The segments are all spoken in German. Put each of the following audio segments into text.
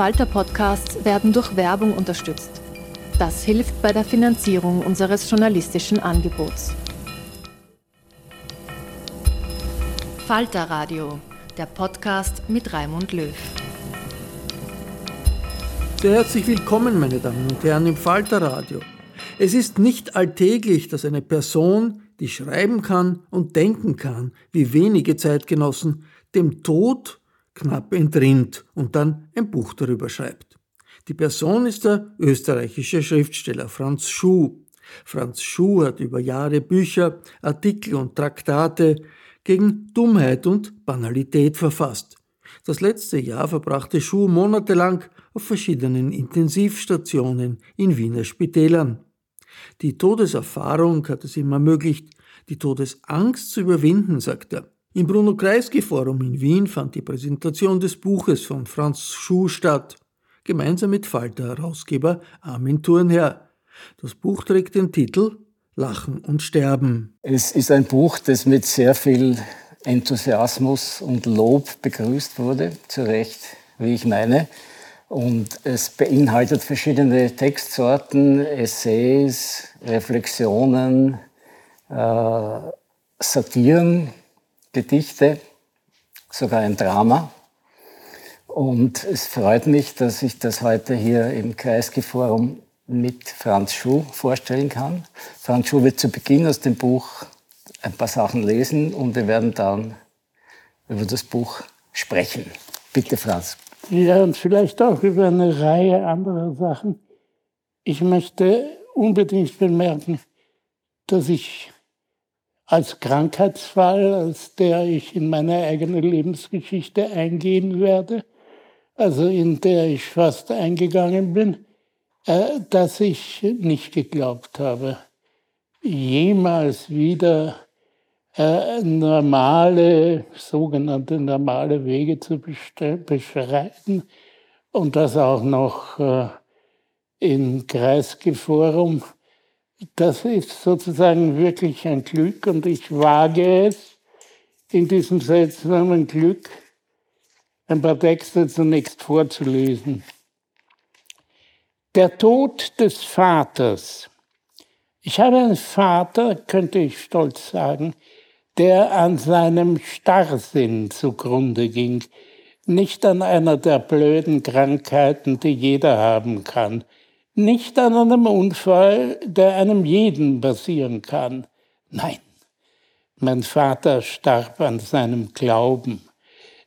Falter-Podcasts werden durch Werbung unterstützt. Das hilft bei der Finanzierung unseres journalistischen Angebots. Falter Radio, der Podcast mit Raimund Löw. Sehr herzlich willkommen, meine Damen und Herren, im Falter Radio. Es ist nicht alltäglich, dass eine Person, die schreiben kann und denken kann, wie wenige Zeitgenossen, dem Tod knapp entrinnt und dann ein Buch darüber schreibt. Die Person ist der österreichische Schriftsteller Franz Schuh. Franz Schuh hat über Jahre Bücher, Artikel und Traktate gegen Dummheit und Banalität verfasst. Das letzte Jahr verbrachte Schuh monatelang auf verschiedenen Intensivstationen in Wiener Spitälern. Die Todeserfahrung hat es ihm ermöglicht, die Todesangst zu überwinden, sagt er. Im Bruno Kreisky Forum in Wien fand die Präsentation des Buches von Franz Schuh statt, gemeinsam mit Falter-Herausgeber Armin Thurnherr. Das Buch trägt den Titel Lachen und Sterben. Es ist ein Buch, das mit sehr viel Enthusiasmus und Lob begrüßt wurde, zu Recht, wie ich meine. Und es beinhaltet verschiedene Textsorten, Essays, Reflexionen, äh, Satiren, Gedichte, sogar ein Drama. Und es freut mich, dass ich das heute hier im Kreisky-Forum mit Franz Schuh vorstellen kann. Franz Schuh wird zu Beginn aus dem Buch ein paar Sachen lesen und wir werden dann über das Buch sprechen. Bitte, Franz. Ja, und vielleicht auch über eine Reihe anderer Sachen. Ich möchte unbedingt bemerken, dass ich als Krankheitsfall, als der ich in meine eigene Lebensgeschichte eingehen werde, also in der ich fast eingegangen bin, äh, dass ich nicht geglaubt habe, jemals wieder äh, normale, sogenannte normale Wege zu beschreiten und das auch noch äh, in Kreisgeforum das ist sozusagen wirklich ein Glück und ich wage es, in diesem seltsamen Glück ein paar Texte zunächst vorzulesen. Der Tod des Vaters. Ich habe einen Vater, könnte ich stolz sagen, der an seinem Starrsinn zugrunde ging, nicht an einer der blöden Krankheiten, die jeder haben kann, nicht an einem Unfall, der einem jeden passieren kann. Nein, mein Vater starb an seinem Glauben,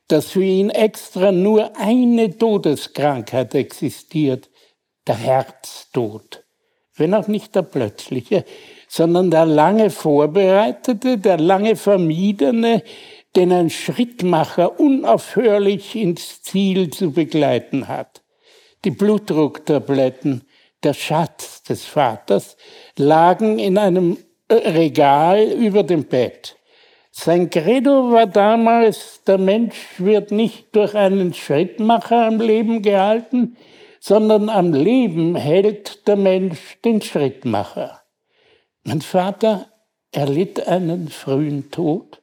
dass für ihn extra nur eine Todeskrankheit existiert, der Herztod. Wenn auch nicht der plötzliche, sondern der lange vorbereitete, der lange vermiedene, den ein Schrittmacher unaufhörlich ins Ziel zu begleiten hat. Die Blutdrucktabletten, der Schatz des Vaters, lagen in einem Regal über dem Bett. Sein Credo war damals, der Mensch wird nicht durch einen Schrittmacher am Leben gehalten, sondern am Leben hält der Mensch den Schrittmacher. Mein Vater erlitt einen frühen Tod,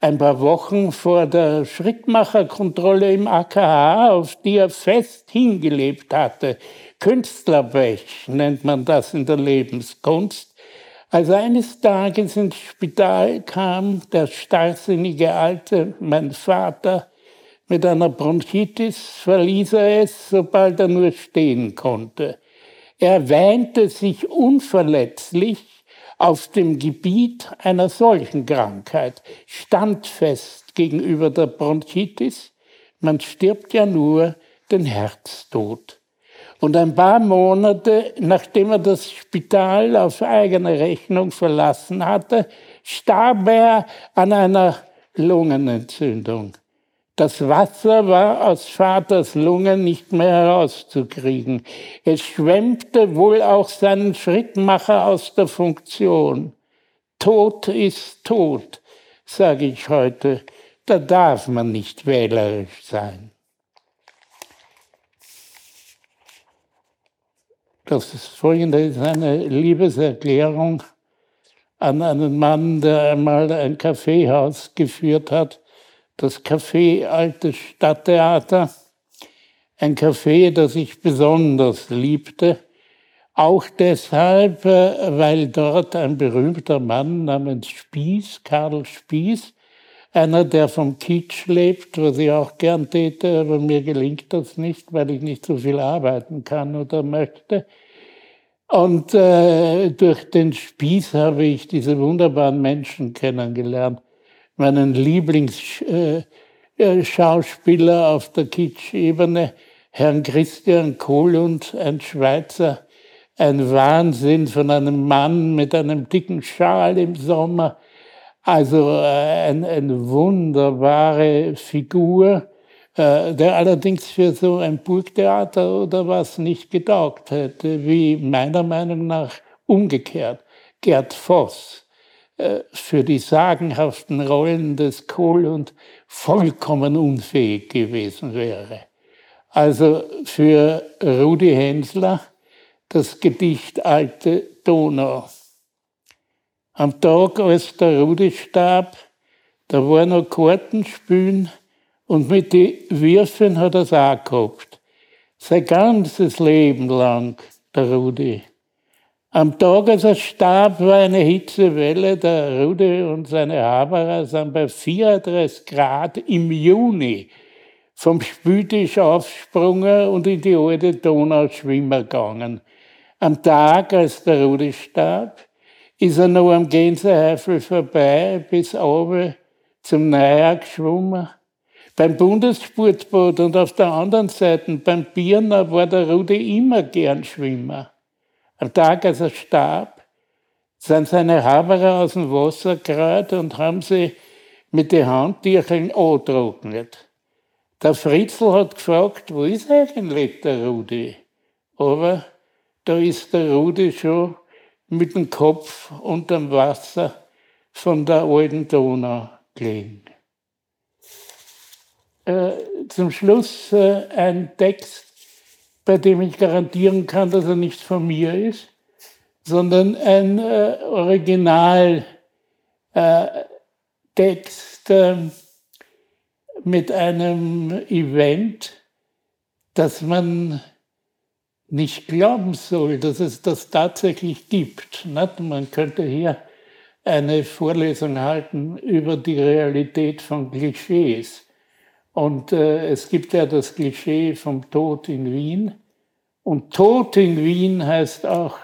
ein paar Wochen vor der Schrittmacherkontrolle im AKH, auf die er fest hingelebt hatte, Künstlerpech nennt man das in der Lebenskunst. Als eines Tages ins Spital kam der starrsinnige Alte, mein Vater, mit einer Bronchitis, verließ er es, sobald er nur stehen konnte. Er wähnte sich unverletzlich auf dem Gebiet einer solchen Krankheit, standfest gegenüber der Bronchitis. Man stirbt ja nur den Herztod. Und ein paar Monate, nachdem er das Spital auf eigene Rechnung verlassen hatte, starb er an einer Lungenentzündung. Das Wasser war aus Vaters Lungen nicht mehr herauszukriegen. Es schwemmte wohl auch seinen Schrittmacher aus der Funktion. Tod ist tot, sage ich heute. Da darf man nicht wählerisch sein. Das folgende ist eine Liebeserklärung an einen Mann, der einmal ein Kaffeehaus geführt hat, das Café Altes Stadttheater. Ein Café, das ich besonders liebte. Auch deshalb, äh, weil dort ein berühmter Mann namens Spieß, Karl Spieß, einer, der vom Kitsch lebt, was ich auch gern täte, aber mir gelingt das nicht, weil ich nicht so viel arbeiten kann oder möchte. Und äh, durch den Spieß habe ich diese wunderbaren Menschen kennengelernt. Meinen Lieblingsschauspieler äh, äh auf der Kitsch-Ebene, Herrn Christian Kohlund, ein Schweizer, ein Wahnsinn von einem Mann mit einem dicken Schal im Sommer, also äh, eine ein wunderbare Figur, äh, der allerdings für so ein Burgtheater oder was nicht getaugt hätte, wie meiner Meinung nach umgekehrt Gerd Voss äh, für die sagenhaften Rollen des Kohl und vollkommen unfähig gewesen wäre. Also für Rudi Hensler das Gedicht Alte Donau. Am Tag, als der Rudi starb, da war noch Kartenspielen und mit den Würfeln hat er es auch gehabt. Sein ganzes Leben lang, der Rudi. Am Tag, als er starb, war eine Hitzewelle. Der Rudi und seine Haberer sind bei 34 Grad im Juni vom Spültisch aufgesprungen und in die alte Donau schwimmen gegangen. Am Tag, als der Rudi starb, ist er noch am Gänseheifel vorbei bis oben zum Neujahr geschwommen. Beim Bundessportboot und auf der anderen Seite beim Birner war der Rudi immer gern Schwimmer. Am Tag, als er starb, sind seine Haberer aus dem Wasser gerät und haben sie mit den Handtücheln angetrocknet. Der Fritzl hat gefragt, wo ist eigentlich der Rudi? Aber da ist der Rudi schon mit dem Kopf unterm Wasser von der alten Donau gelegen. Äh, zum Schluss äh, ein Text, bei dem ich garantieren kann, dass er nicht von mir ist, sondern ein äh, Originaltext äh, mit einem Event, das man nicht glauben soll, dass es das tatsächlich gibt. Man könnte hier eine Vorlesung halten über die Realität von Klischees. Und äh, es gibt ja das Klischee vom Tod in Wien. Und Tod in Wien heißt auch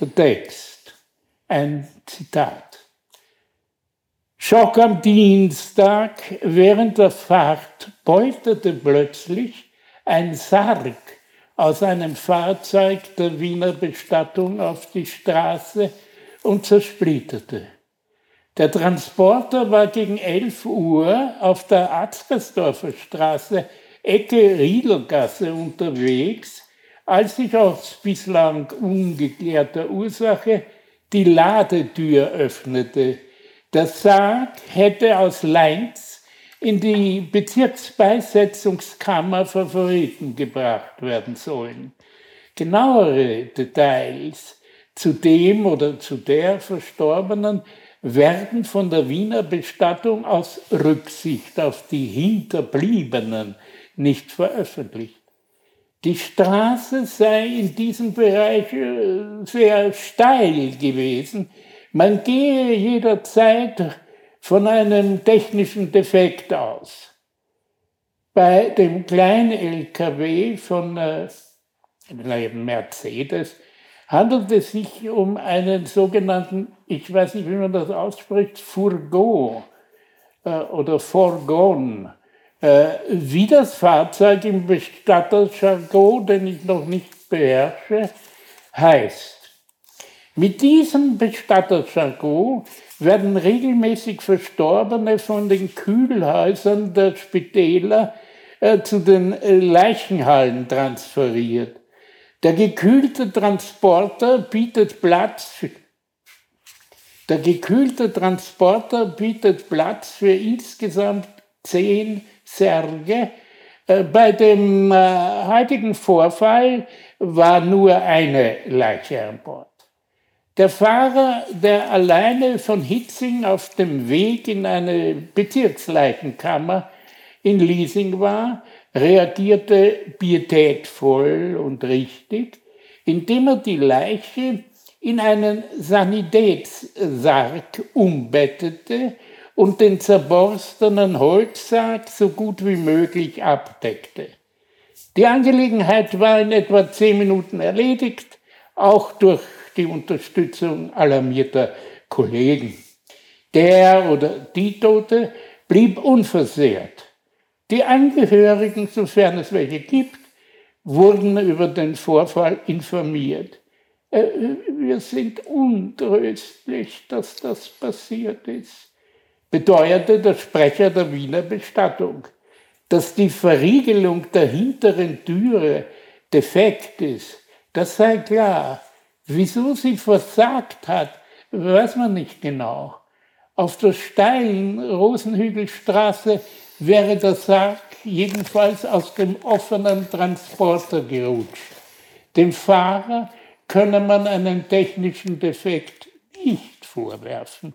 der Text. Ein Zitat. Schock am Dienstag während der Fahrt beutete plötzlich ein Sarg aus einem Fahrzeug der Wiener Bestattung auf die Straße und zersplitterte. Der Transporter war gegen 11 Uhr auf der Atzgersdorfer Straße, Ecke Riedelgasse unterwegs, als sich aus bislang ungeklärter Ursache die Ladetür öffnete. Der Sarg hätte aus Leinz in die Bezirksbeisetzungskammer Favoriten gebracht werden sollen. Genauere Details zu dem oder zu der Verstorbenen werden von der Wiener Bestattung aus Rücksicht auf die Hinterbliebenen nicht veröffentlicht. Die Straße sei in diesem Bereich äh, sehr steil gewesen. Man gehe jederzeit von einem technischen Defekt aus. Bei dem kleinen LKW von äh, Mercedes handelt es sich um einen sogenannten, ich weiß nicht, wie man das ausspricht, Fourgon äh, oder Fourgon. Äh, wie das Fahrzeug im Bestatterjargon, den ich noch nicht beherrsche, heißt. Mit diesem Bestatterjargon werden regelmäßig Verstorbene von den Kühlhäusern der Spitäler äh, zu den äh, Leichenhallen transferiert. Der gekühlte Transporter bietet Platz der gekühlte Transporter bietet Platz für insgesamt zehn Särge. Äh, bei dem heutigen Vorfall war nur eine Leiche an Bord. Der Fahrer, der alleine von Hitzing auf dem Weg in eine Bezirksleichenkammer in Leasing war, reagierte pietätvoll und richtig, indem er die Leiche in einen Sanitätssarg umbettete und den zerborstenen Holzsarg so gut wie möglich abdeckte. Die Angelegenheit war in etwa zehn Minuten erledigt, auch durch die Unterstützung alarmierter Kollegen. Der oder die Tote blieb unversehrt. Die Angehörigen, sofern es welche gibt, wurden über den Vorfall informiert. Äh, wir sind untröstlich, dass das passiert ist, beteuerte der Sprecher der Wiener Bestattung. Dass die Verriegelung der hinteren Türe defekt ist, das sei klar. Wieso sie versagt hat, weiß man nicht genau. Auf der steilen Rosenhügelstraße wäre der Sarg jedenfalls aus dem offenen Transporter gerutscht. Dem Fahrer könne man einen technischen Defekt nicht vorwerfen.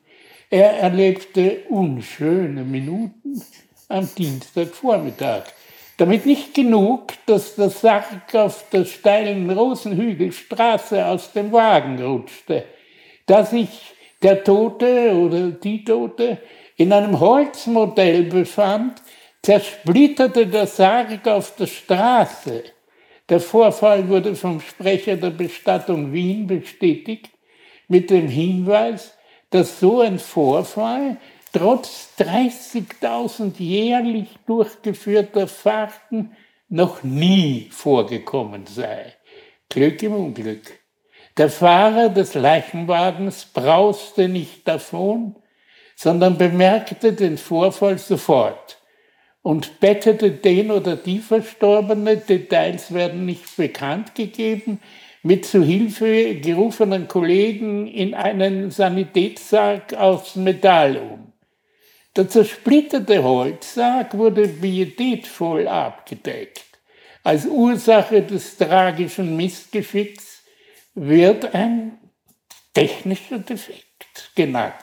Er erlebte unschöne Minuten am Dienstagvormittag. Damit nicht genug, dass der Sarg auf der steilen Rosenhügelstraße aus dem Wagen rutschte. Da sich der Tote oder die Tote in einem Holzmodell befand, zersplitterte der Sarg auf der Straße. Der Vorfall wurde vom Sprecher der Bestattung Wien bestätigt mit dem Hinweis, dass so ein Vorfall trotz 30.000 jährlich durchgeführter Fahrten noch nie vorgekommen sei. Glück im Unglück. Der Fahrer des Leichenwagens brauste nicht davon, sondern bemerkte den Vorfall sofort und bettete den oder die Verstorbene, Details werden nicht bekannt gegeben, mit zu Hilfe gerufenen Kollegen in einen Sanitätssarg aus Metall um. Der zersplitterte Holzsarg wurde pietätvoll abgedeckt. Als Ursache des tragischen Missgeschicks wird ein technischer Defekt genannt,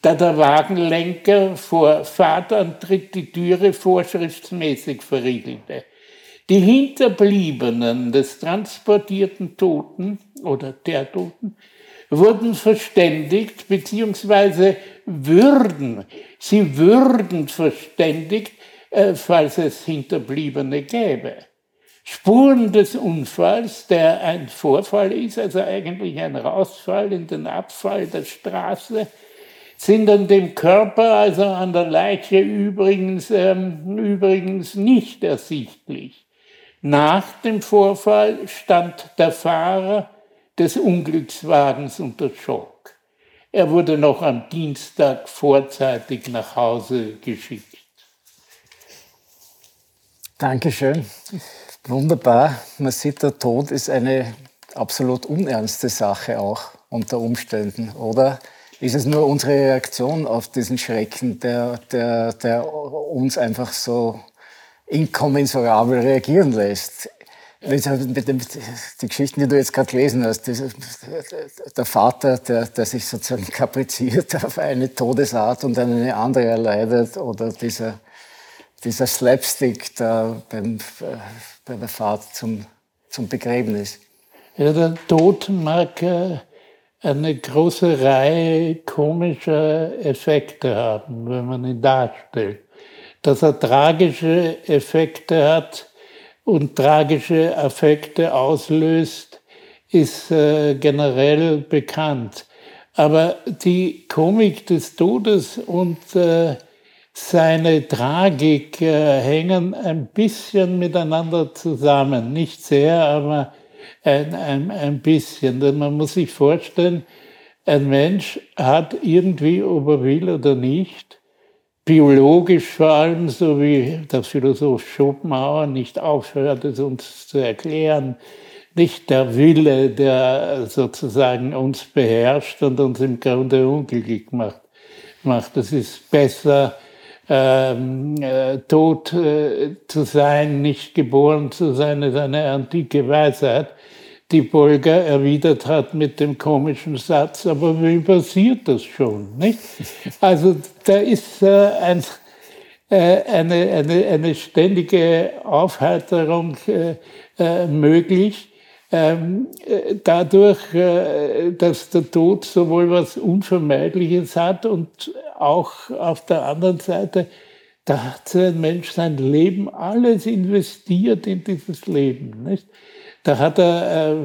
da der Wagenlenker vor Fahrtantritt die Türe vorschriftsmäßig verriegelte. Die Hinterbliebenen des transportierten Toten oder der Toten wurden verständigt, beziehungsweise würden, sie würden verständigt, äh, falls es Hinterbliebene gäbe. Spuren des Unfalls, der ein Vorfall ist, also eigentlich ein Rausfall in den Abfall der Straße, sind an dem Körper, also an der Leiche übrigens, ähm, übrigens nicht ersichtlich. Nach dem Vorfall stand der Fahrer des Unglückswagens unter Schock. Er wurde noch am Dienstag vorzeitig nach Hause geschickt. Dankeschön. Wunderbar. Man sieht, der Tod ist eine absolut unernste Sache auch unter Umständen, oder? Ist es nur unsere Reaktion auf diesen Schrecken, der, der, der uns einfach so inkommensurabel reagieren lässt. Die Geschichten, die du jetzt gerade gelesen hast, der Vater, der, der sich sozusagen kapriziert auf eine Todesart und eine andere erleidet, oder dieser, dieser Slapstick da beim, bei der Fahrt zum, zum Begräbnis. Ja, der Tod mag eine große Reihe komischer Effekte haben, wenn man ihn darstellt dass er tragische Effekte hat und tragische Affekte auslöst, ist äh, generell bekannt. Aber die Komik des Todes und äh, seine Tragik äh, hängen ein bisschen miteinander zusammen. Nicht sehr, aber ein, ein, ein bisschen. Denn man muss sich vorstellen, ein Mensch hat irgendwie, ob er will oder nicht, biologisch vor allem, so wie der Philosoph Schopenhauer nicht aufhört, es uns zu erklären, nicht der Wille, der sozusagen uns beherrscht und uns im Grunde unglücklich macht. macht. Es ist besser, ähm, äh, tot äh, zu sein, nicht geboren zu sein, ist eine antike Weisheit die Bolger erwidert hat mit dem komischen Satz, aber wie passiert das schon? Nicht? Also da ist äh, ein, äh, eine, eine, eine ständige Aufheiterung äh, äh, möglich. Ähm, dadurch, dass der Tod sowohl was Unvermeidliches hat und auch auf der anderen Seite, da hat ein Mensch sein Leben alles investiert in dieses Leben. Nicht? Da hat er,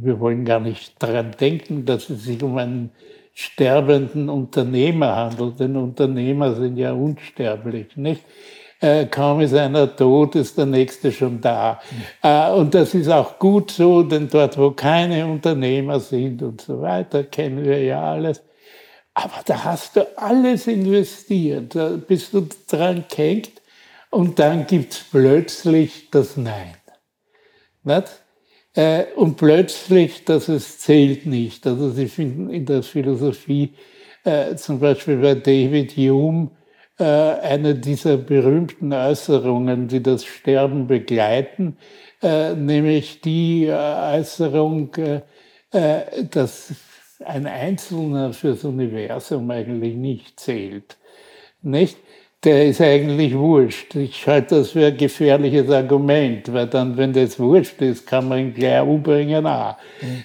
wir wollen gar nicht daran denken, dass es sich um einen sterbenden Unternehmer handelt, denn Unternehmer sind ja unsterblich, nicht? Äh, kaum ist einer tot, ist der nächste schon da. Äh, und das ist auch gut so, denn dort, wo keine Unternehmer sind und so weiter, kennen wir ja alles. Aber da hast du alles investiert, da bist du dran gehängt und dann gibt's plötzlich das Nein. Nicht? Äh, und plötzlich, dass es zählt nicht. Also Sie finden in der Philosophie äh, zum Beispiel bei David Hume äh, eine dieser berühmten Äußerungen, die das Sterben begleiten, äh, nämlich die äh, Äußerung, dass ein Einzelner fürs Universum eigentlich nicht zählt. Nicht? Der ist eigentlich wurscht. Ich halte das für ein gefährliches Argument, weil dann, wenn das wurscht ist, kann man ihn gleich umbringen auch.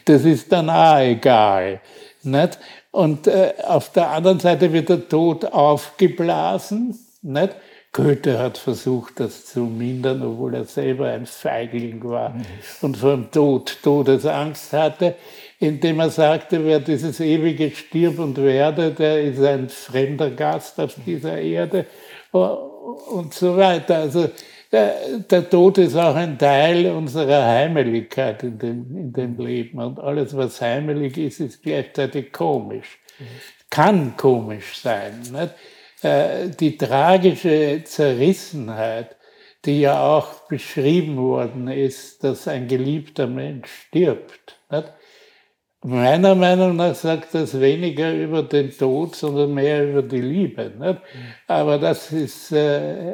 Das ist dann auch egal. Nicht? Und äh, auf der anderen Seite wird der Tod aufgeblasen. Nicht? Goethe hat versucht, das zu mindern, obwohl er selber ein Feigling war und vor dem Tod Todesangst hatte, indem er sagte, wer dieses ewige stirb und werde, der ist ein fremder Gast auf dieser Erde und so weiter. Also der, der, Tod ist auch ein Teil unserer Heimeligkeit in dem, in dem Leben. Und alles, was heimelig ist, ist gleichzeitig komisch. Kann komisch sein. Nicht? Äh, die tragische Zerrissenheit, die ja auch beschrieben worden ist, dass ein geliebter Mensch stirbt. Nicht? Meiner Meinung nach sagt das weniger über den Tod, sondern mehr über die Liebe. Nicht? Aber das ist äh,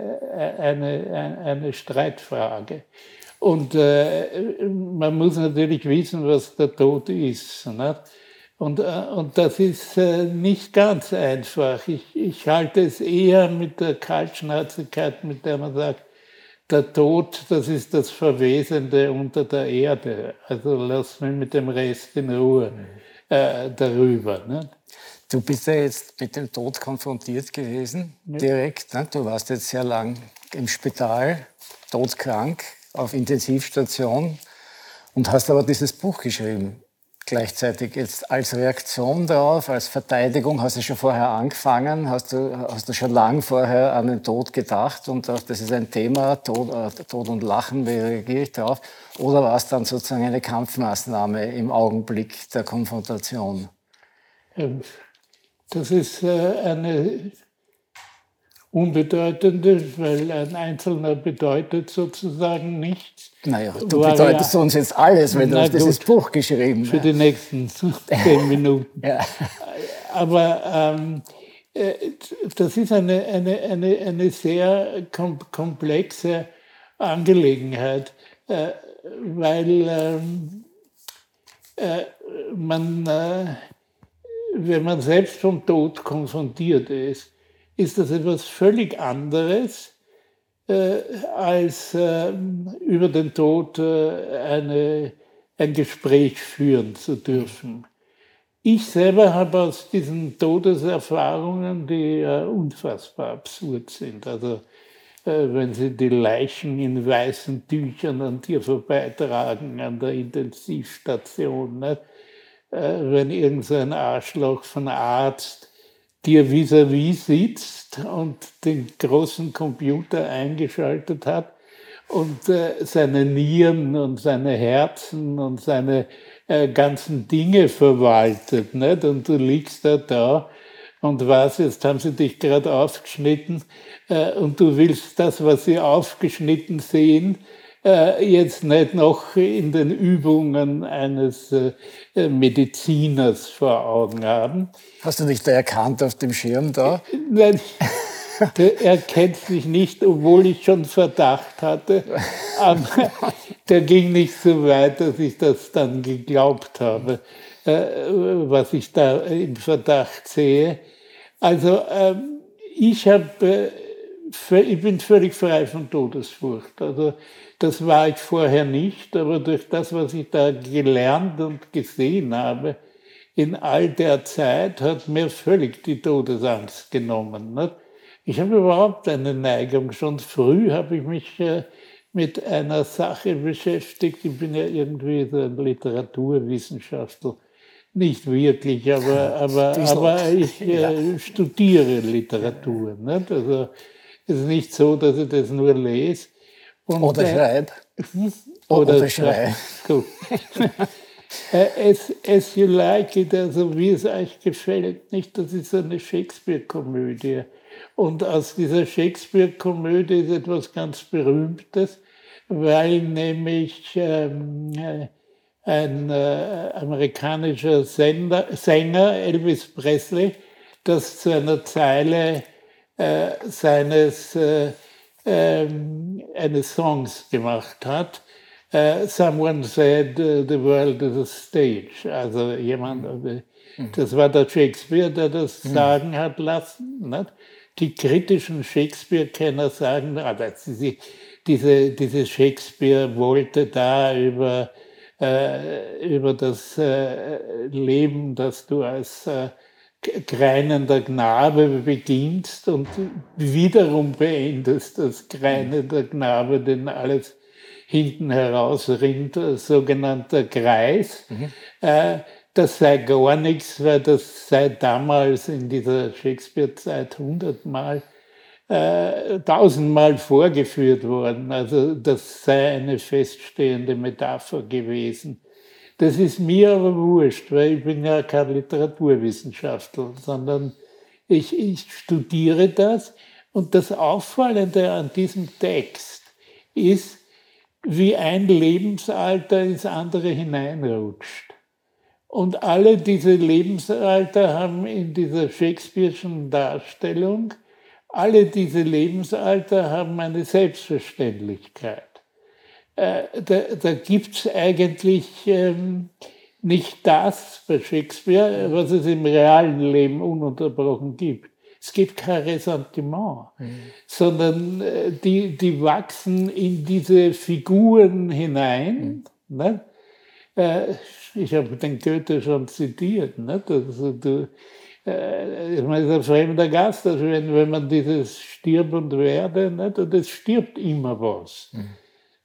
eine, eine Streitfrage. Und äh, man muss natürlich wissen, was der Tod ist. Nicht? Und, äh, und das ist äh, nicht ganz einfach. Ich, ich halte es eher mit der Kaltschnäuzigkeit, mit der man sagt, der Tod, das ist das Verwesende unter der Erde. Also lass mich mit dem Rest in Ruhe äh, darüber. Ne? Du bist ja jetzt mit dem Tod konfrontiert gewesen, ja. direkt. Ne? Du warst jetzt sehr lang im Spital, todkrank, auf Intensivstation und hast aber dieses Buch geschrieben gleichzeitig jetzt als Reaktion darauf, als Verteidigung, hast du schon vorher angefangen, hast du, hast du schon lang vorher an den Tod gedacht und das ist ein Thema, Tod, äh, Tod und Lachen, wie reagiere ich darauf? Oder war es dann sozusagen eine Kampfmaßnahme im Augenblick der Konfrontation? Ähm, das ist äh, eine unbedeutende, weil ein Einzelner bedeutet sozusagen nichts. Naja, du bedeutest ja, uns jetzt alles, wenn du hast dieses Buch geschrieben Für die nächsten zehn Minuten. ja. Aber ähm, äh, das ist eine, eine, eine, eine sehr komplexe Angelegenheit, äh, weil ähm, äh, man, äh, wenn man selbst vom Tod konfrontiert ist, ist das etwas völlig anderes, als äh, über den Tod äh, eine, ein Gespräch führen zu dürfen. Ich selber habe aus diesen Todeserfahrungen, die äh, unfassbar absurd sind, also äh, wenn sie die Leichen in weißen Tüchern an dir vorbeitragen an der Intensivstation, ne? Äh, wenn irgendein so Arschloch von Arzt dir vis-à-vis -vis sitzt und den großen Computer eingeschaltet hat und äh, seine Nieren und seine Herzen und seine äh, ganzen Dinge verwaltet. Nicht? Und du liegst da da und was, jetzt haben sie dich gerade aufgeschnitten äh, und du willst das, was sie aufgeschnitten sehen, äh, jetzt nicht noch in den Übungen eines äh, Mediziners vor Augen haben. Hast du dich da erkannt auf dem Schirm da? Nein, der erkennt sich nicht, obwohl ich schon Verdacht hatte. Aber der ging nicht so weit, dass ich das dann geglaubt habe, äh, was ich da im Verdacht sehe. Also ähm, ich habe ich bin völlig frei von Todesfurcht. Also das war ich vorher nicht, aber durch das, was ich da gelernt und gesehen habe, in all der Zeit hat mir völlig die Todesangst genommen. Nicht? Ich habe überhaupt eine Neigung. Schon früh habe ich mich äh, mit einer Sache beschäftigt. Ich bin ja irgendwie so ein Literaturwissenschaftler. Nicht wirklich, aber, aber, aber ich äh, studiere Literatur. Nicht? Also es ist nicht so, dass ich das nur lese. Und, oder schreibe. Oder, oder schreibe. Gut. as, as you like it, also wie es euch gefällt. Nicht, das ist eine Shakespeare-Komödie. Und aus dieser Shakespeare-Komödie ist etwas ganz Berühmtes, weil nämlich ähm, äh, ein äh, amerikanischer Sender, Sänger, Elvis Presley, das zu einer Zeile äh, seines äh, ähm, eines Songs gemacht hat. Uh, someone said uh, the world is a stage. Also jemand, mhm. das war der Shakespeare, der das mhm. sagen hat lassen. Nicht? Die kritischen Shakespeare-Kenner sagen, ah, diese, diese, diese Shakespeare wollte da über äh, über das äh, Leben, das du als äh, greinender Knabe beginnst und wiederum beendest als greinender Knabe, denn alles hinten herausrinnt, sogenannter Kreis. Mhm. das sei gar nichts, weil das sei damals in dieser Shakespeare-Zeit hundertmal äh, tausendmal vorgeführt worden. Also das sei eine feststehende Metapher gewesen. Das ist mir aber wurscht, weil ich bin ja kein Literaturwissenschaftler, sondern ich, ich studiere das. Und das Auffallende an diesem Text ist, wie ein Lebensalter ins andere hineinrutscht. Und alle diese Lebensalter haben in dieser Shakespeare'schen Darstellung alle diese Lebensalter haben eine Selbstverständlichkeit. Äh, da da gibt es eigentlich ähm, nicht das bei Shakespeare, was es im realen Leben ununterbrochen gibt. Es gibt kein Ressentiment, mhm. sondern äh, die, die wachsen in diese Figuren hinein. Mhm. Ne? Äh, ich habe den Goethe schon zitiert. Ne? Also du, äh, ich meine, ein fremder Gast, also wenn, wenn man dieses Stirb und Werde, und es stirbt immer was. Mhm.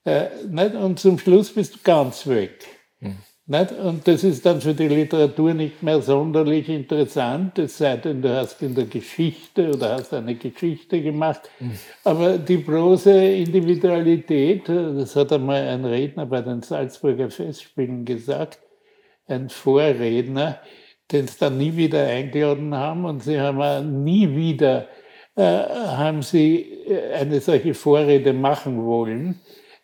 Äh, nicht? Und zum Schluss bist du ganz weg. Mhm. Nicht? Und das ist dann für die Literatur nicht mehr sonderlich interessant, es sei denn, du hast in der Geschichte oder hast eine Geschichte gemacht. Mhm. Aber die bloße Individualität, das hat einmal ein Redner bei den Salzburger Festspielen gesagt, ein Vorredner, den sie dann nie wieder eingeladen haben und sie haben nie wieder äh, haben sie äh, eine solche Vorrede machen wollen.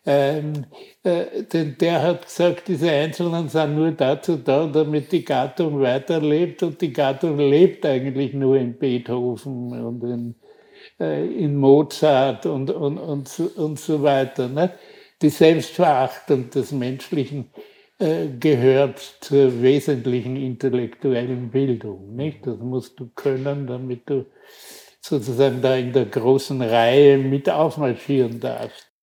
Ähm, äh, denn der hat gesagt, diese Einzelnen sind nur dazu da, damit die Gattung weiterlebt und die Gattung lebt eigentlich nur in Beethoven und in, äh, in Mozart und, und, und, und so weiter. Ne? Die Selbstverachtung des Menschlichen äh, gehört zur wesentlichen intellektuellen Bildung. Nicht? Das musst du können, damit du sozusagen da in der großen Reihe mit aufmarschieren darfst.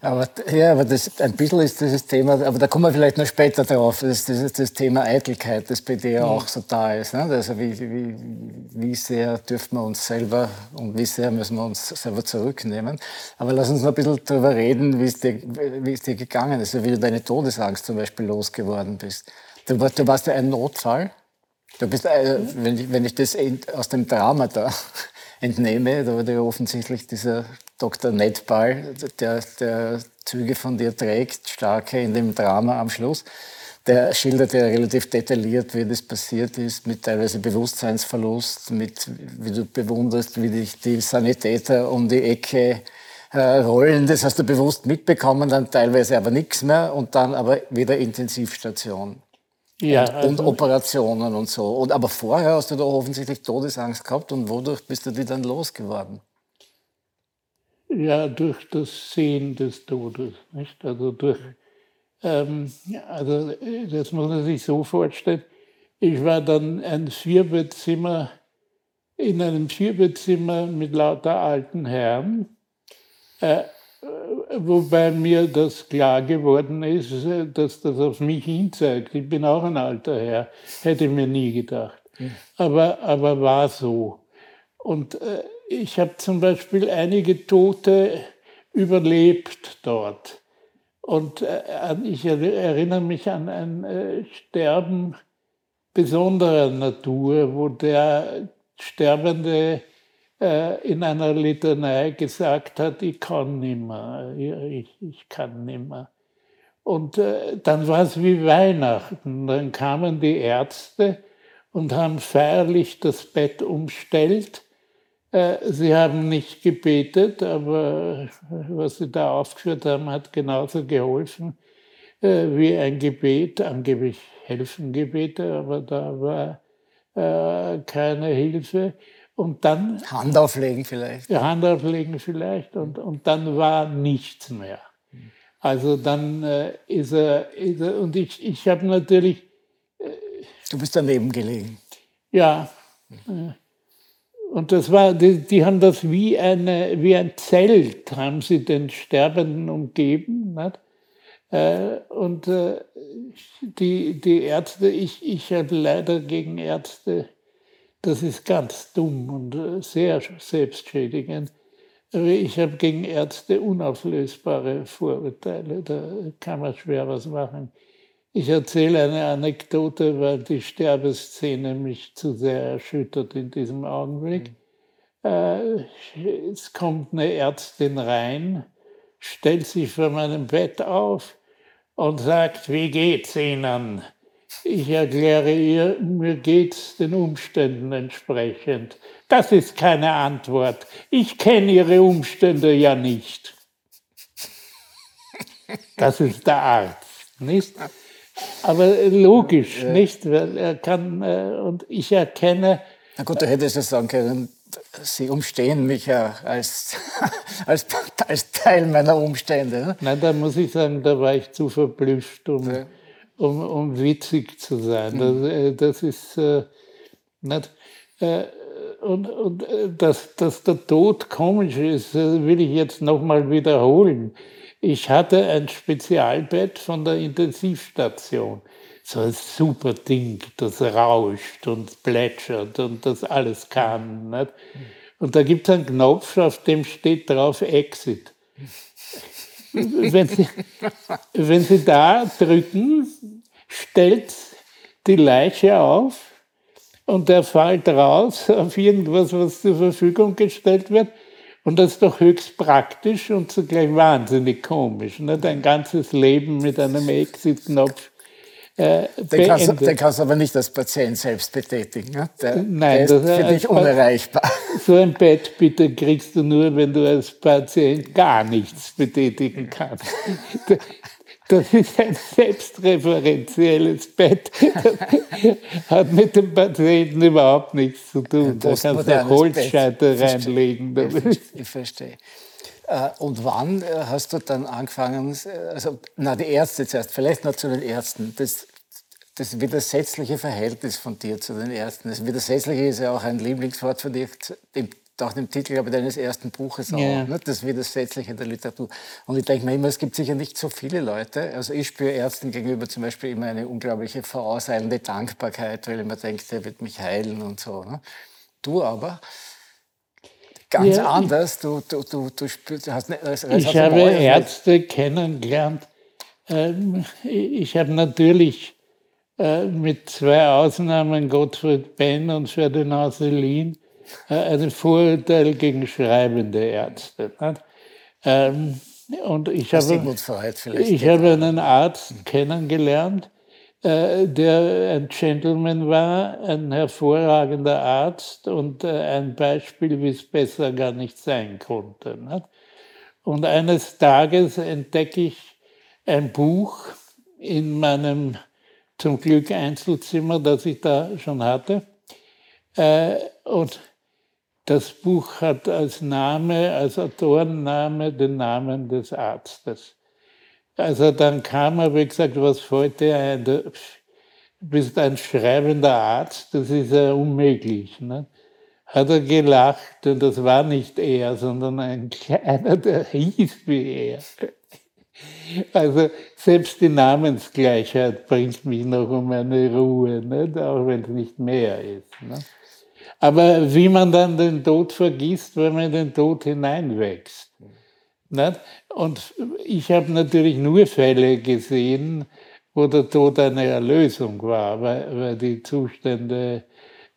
Aber, ja, aber das, ein bisschen ist dieses Thema, aber da kommen wir vielleicht noch später drauf, das, das, das Thema Eitelkeit, das bei dir ja auch so da ist. Ne? Also wie, wie, wie sehr dürfen wir uns selber und wie sehr müssen wir uns selber zurücknehmen. Aber lass uns noch ein bisschen darüber reden, wie es dir, wie es dir gegangen ist, wie du deine Todesangst zum Beispiel losgeworden bist. Du, du warst ja ein Notfall. Du bist, äh, wenn, ich, wenn ich das aus dem Drama da entnehme, da wurde ja offensichtlich dieser Dr. Nedball, der, der Züge von dir trägt, starke in dem Drama am Schluss. Der schildert ja relativ detailliert, wie das passiert ist, mit teilweise Bewusstseinsverlust, mit wie du bewunderst, wie dich die Sanitäter um die Ecke äh, rollen. Das hast du bewusst mitbekommen, dann teilweise aber nichts mehr und dann aber wieder Intensivstation. Ja, und, also und, Operationen und so. Und, aber vorher hast du da offensichtlich Todesangst gehabt und wodurch bist du die dann losgeworden? Ja, durch das Sehen des Todes. Nicht? Also durch, ähm, also das muss man sich so vorstellen. Ich war dann ein Vierbettzimmer in einem Vierbettzimmer mit lauter alten Herren, äh, wobei mir das klar geworden ist, dass das auf mich hinzeigt. Ich bin auch ein alter Herr, hätte mir nie gedacht. Aber, aber war so. Und äh, ich habe zum Beispiel einige Tote überlebt dort. Und äh, ich erinnere mich an ein äh, Sterben besonderer Natur, wo der Sterbende äh, in einer Litanei gesagt hat, ich kann nimmer, ich, ich kann nimmer. Und dann war es wie Weihnachten. Dann kamen die Ärzte und haben feierlich das Bett umstellt äh, sie haben nicht gebetet, aber was Sie da aufgeführt haben, hat genauso geholfen äh, wie ein Gebet. Angeblich helfen Gebete, aber da war äh, keine Hilfe. Und dann. Hand auflegen vielleicht. Ja, Hand auflegen vielleicht. Und, und dann war nichts mehr. Also dann ist, er, ist er. Und ich, ich habe natürlich. du bist daneben gelegen. Ja. Mhm. Und das war, die, die, haben das wie, eine, wie ein Zelt, haben sie den Sterbenden umgeben. Nicht? Äh, und äh, die, die Ärzte, ich, ich habe leider gegen Ärzte, das ist ganz dumm und äh, sehr selbstschädigend. Aber ich habe gegen Ärzte unauflösbare Vorurteile, da kann man schwer was machen. Ich erzähle eine Anekdote, weil die Sterbeszene mich zu sehr erschüttert in diesem Augenblick. Mhm. es kommt eine Ärztin rein, stellt sich vor meinem Bett auf und sagt, wie geht's Ihnen? Ich erkläre ihr, mir geht's den Umständen entsprechend. Das ist keine Antwort. Ich kenne Ihre Umstände ja nicht. Das ist der Arzt, nicht? Aber logisch, ja. nicht? Weil er kann, äh, und ich erkenne. Na gut, du hättest ja sagen können, Sie umstehen mich ja als, als, als Teil meiner Umstände. Ne? Nein, da muss ich sagen, da war ich zu verblüfft, um, ja. Um, um witzig zu sein. Mhm. Das, äh, das ist äh, nicht. Äh, und, und äh, dass, dass der Tod komisch ist, will ich jetzt nochmal wiederholen. Ich hatte ein Spezialbett von der Intensivstation. So ein super Ding, das rauscht und plätschert und das alles kann. Nicht? Und da gibt es einen Knopf, auf dem steht drauf Exit. Wenn Sie, wenn Sie da drücken, stellt die Leiche auf und der fällt raus auf irgendwas, was zur Verfügung gestellt wird und das ist doch höchst praktisch und zugleich wahnsinnig komisch. Nicht? Ein ganzes Leben mit einem Exit-Knopf. Äh, den, kannst, den kannst du aber nicht als Patient selbst betätigen. Ne? Der, Nein, der ist für dich unerreichbar. So ein Bett bitte kriegst du nur, wenn du als Patient gar nichts betätigen kannst. Das ist ein selbstreferenzielles Bett. Das hat mit dem Patienten überhaupt nichts zu tun. Da kannst du Holzscheite reinlegen. Ich verstehe. Äh, und wann äh, hast du dann angefangen, also, na, die Ärzte zuerst, vielleicht noch zu den Ärzten, das, das widersetzliche Verhältnis von dir zu den Ärzten. Das Widersetzliche ist ja auch ein Lieblingswort von dir, auch dem Titel glaube ich, deines ersten Buches auch, ja. ne? das Widersetzliche der Literatur. Und ich denke mir immer, es gibt sicher nicht so viele Leute. Also ich spüre Ärzten gegenüber zum Beispiel immer eine unglaubliche vorauseilende Dankbarkeit, weil ich mir denke, der wird mich heilen und so. Ne? Du aber ganz ja, anders. Du, du, du, du hast eine, als Ich habe Ärzte kennengelernt. Ähm, ich habe natürlich äh, mit zwei Ausnahmen, Gottfried Benn und Ferdinand Selin, äh, ein Vorurteil gegen schreibende Ärzte. Ähm, und ich habe, ich habe einen Arzt kennengelernt, äh, der ein Gentleman war, ein hervorragender Arzt und äh, ein Beispiel, wie es besser gar nicht sein konnte. Und eines Tages entdecke ich ein Buch in meinem zum Glück Einzelzimmer, das ich da schon hatte. Und das Buch hat als Name, als Autorenname den Namen des Arztes. Also dann kam er, wie gesagt, was fällt dir ein? Du bist ein schreibender Arzt, das ist ja unmöglich. Ne? hat er gelacht und das war nicht er, sondern ein kleiner, der hieß wie er. Also selbst die Namensgleichheit bringt mich noch um eine Ruhe, nicht? auch wenn es nicht mehr ist. Nicht? Aber wie man dann den Tod vergisst, wenn man in den Tod hineinwächst. Nicht? Und ich habe natürlich nur Fälle gesehen, wo der Tod eine Erlösung war, weil, weil die Zustände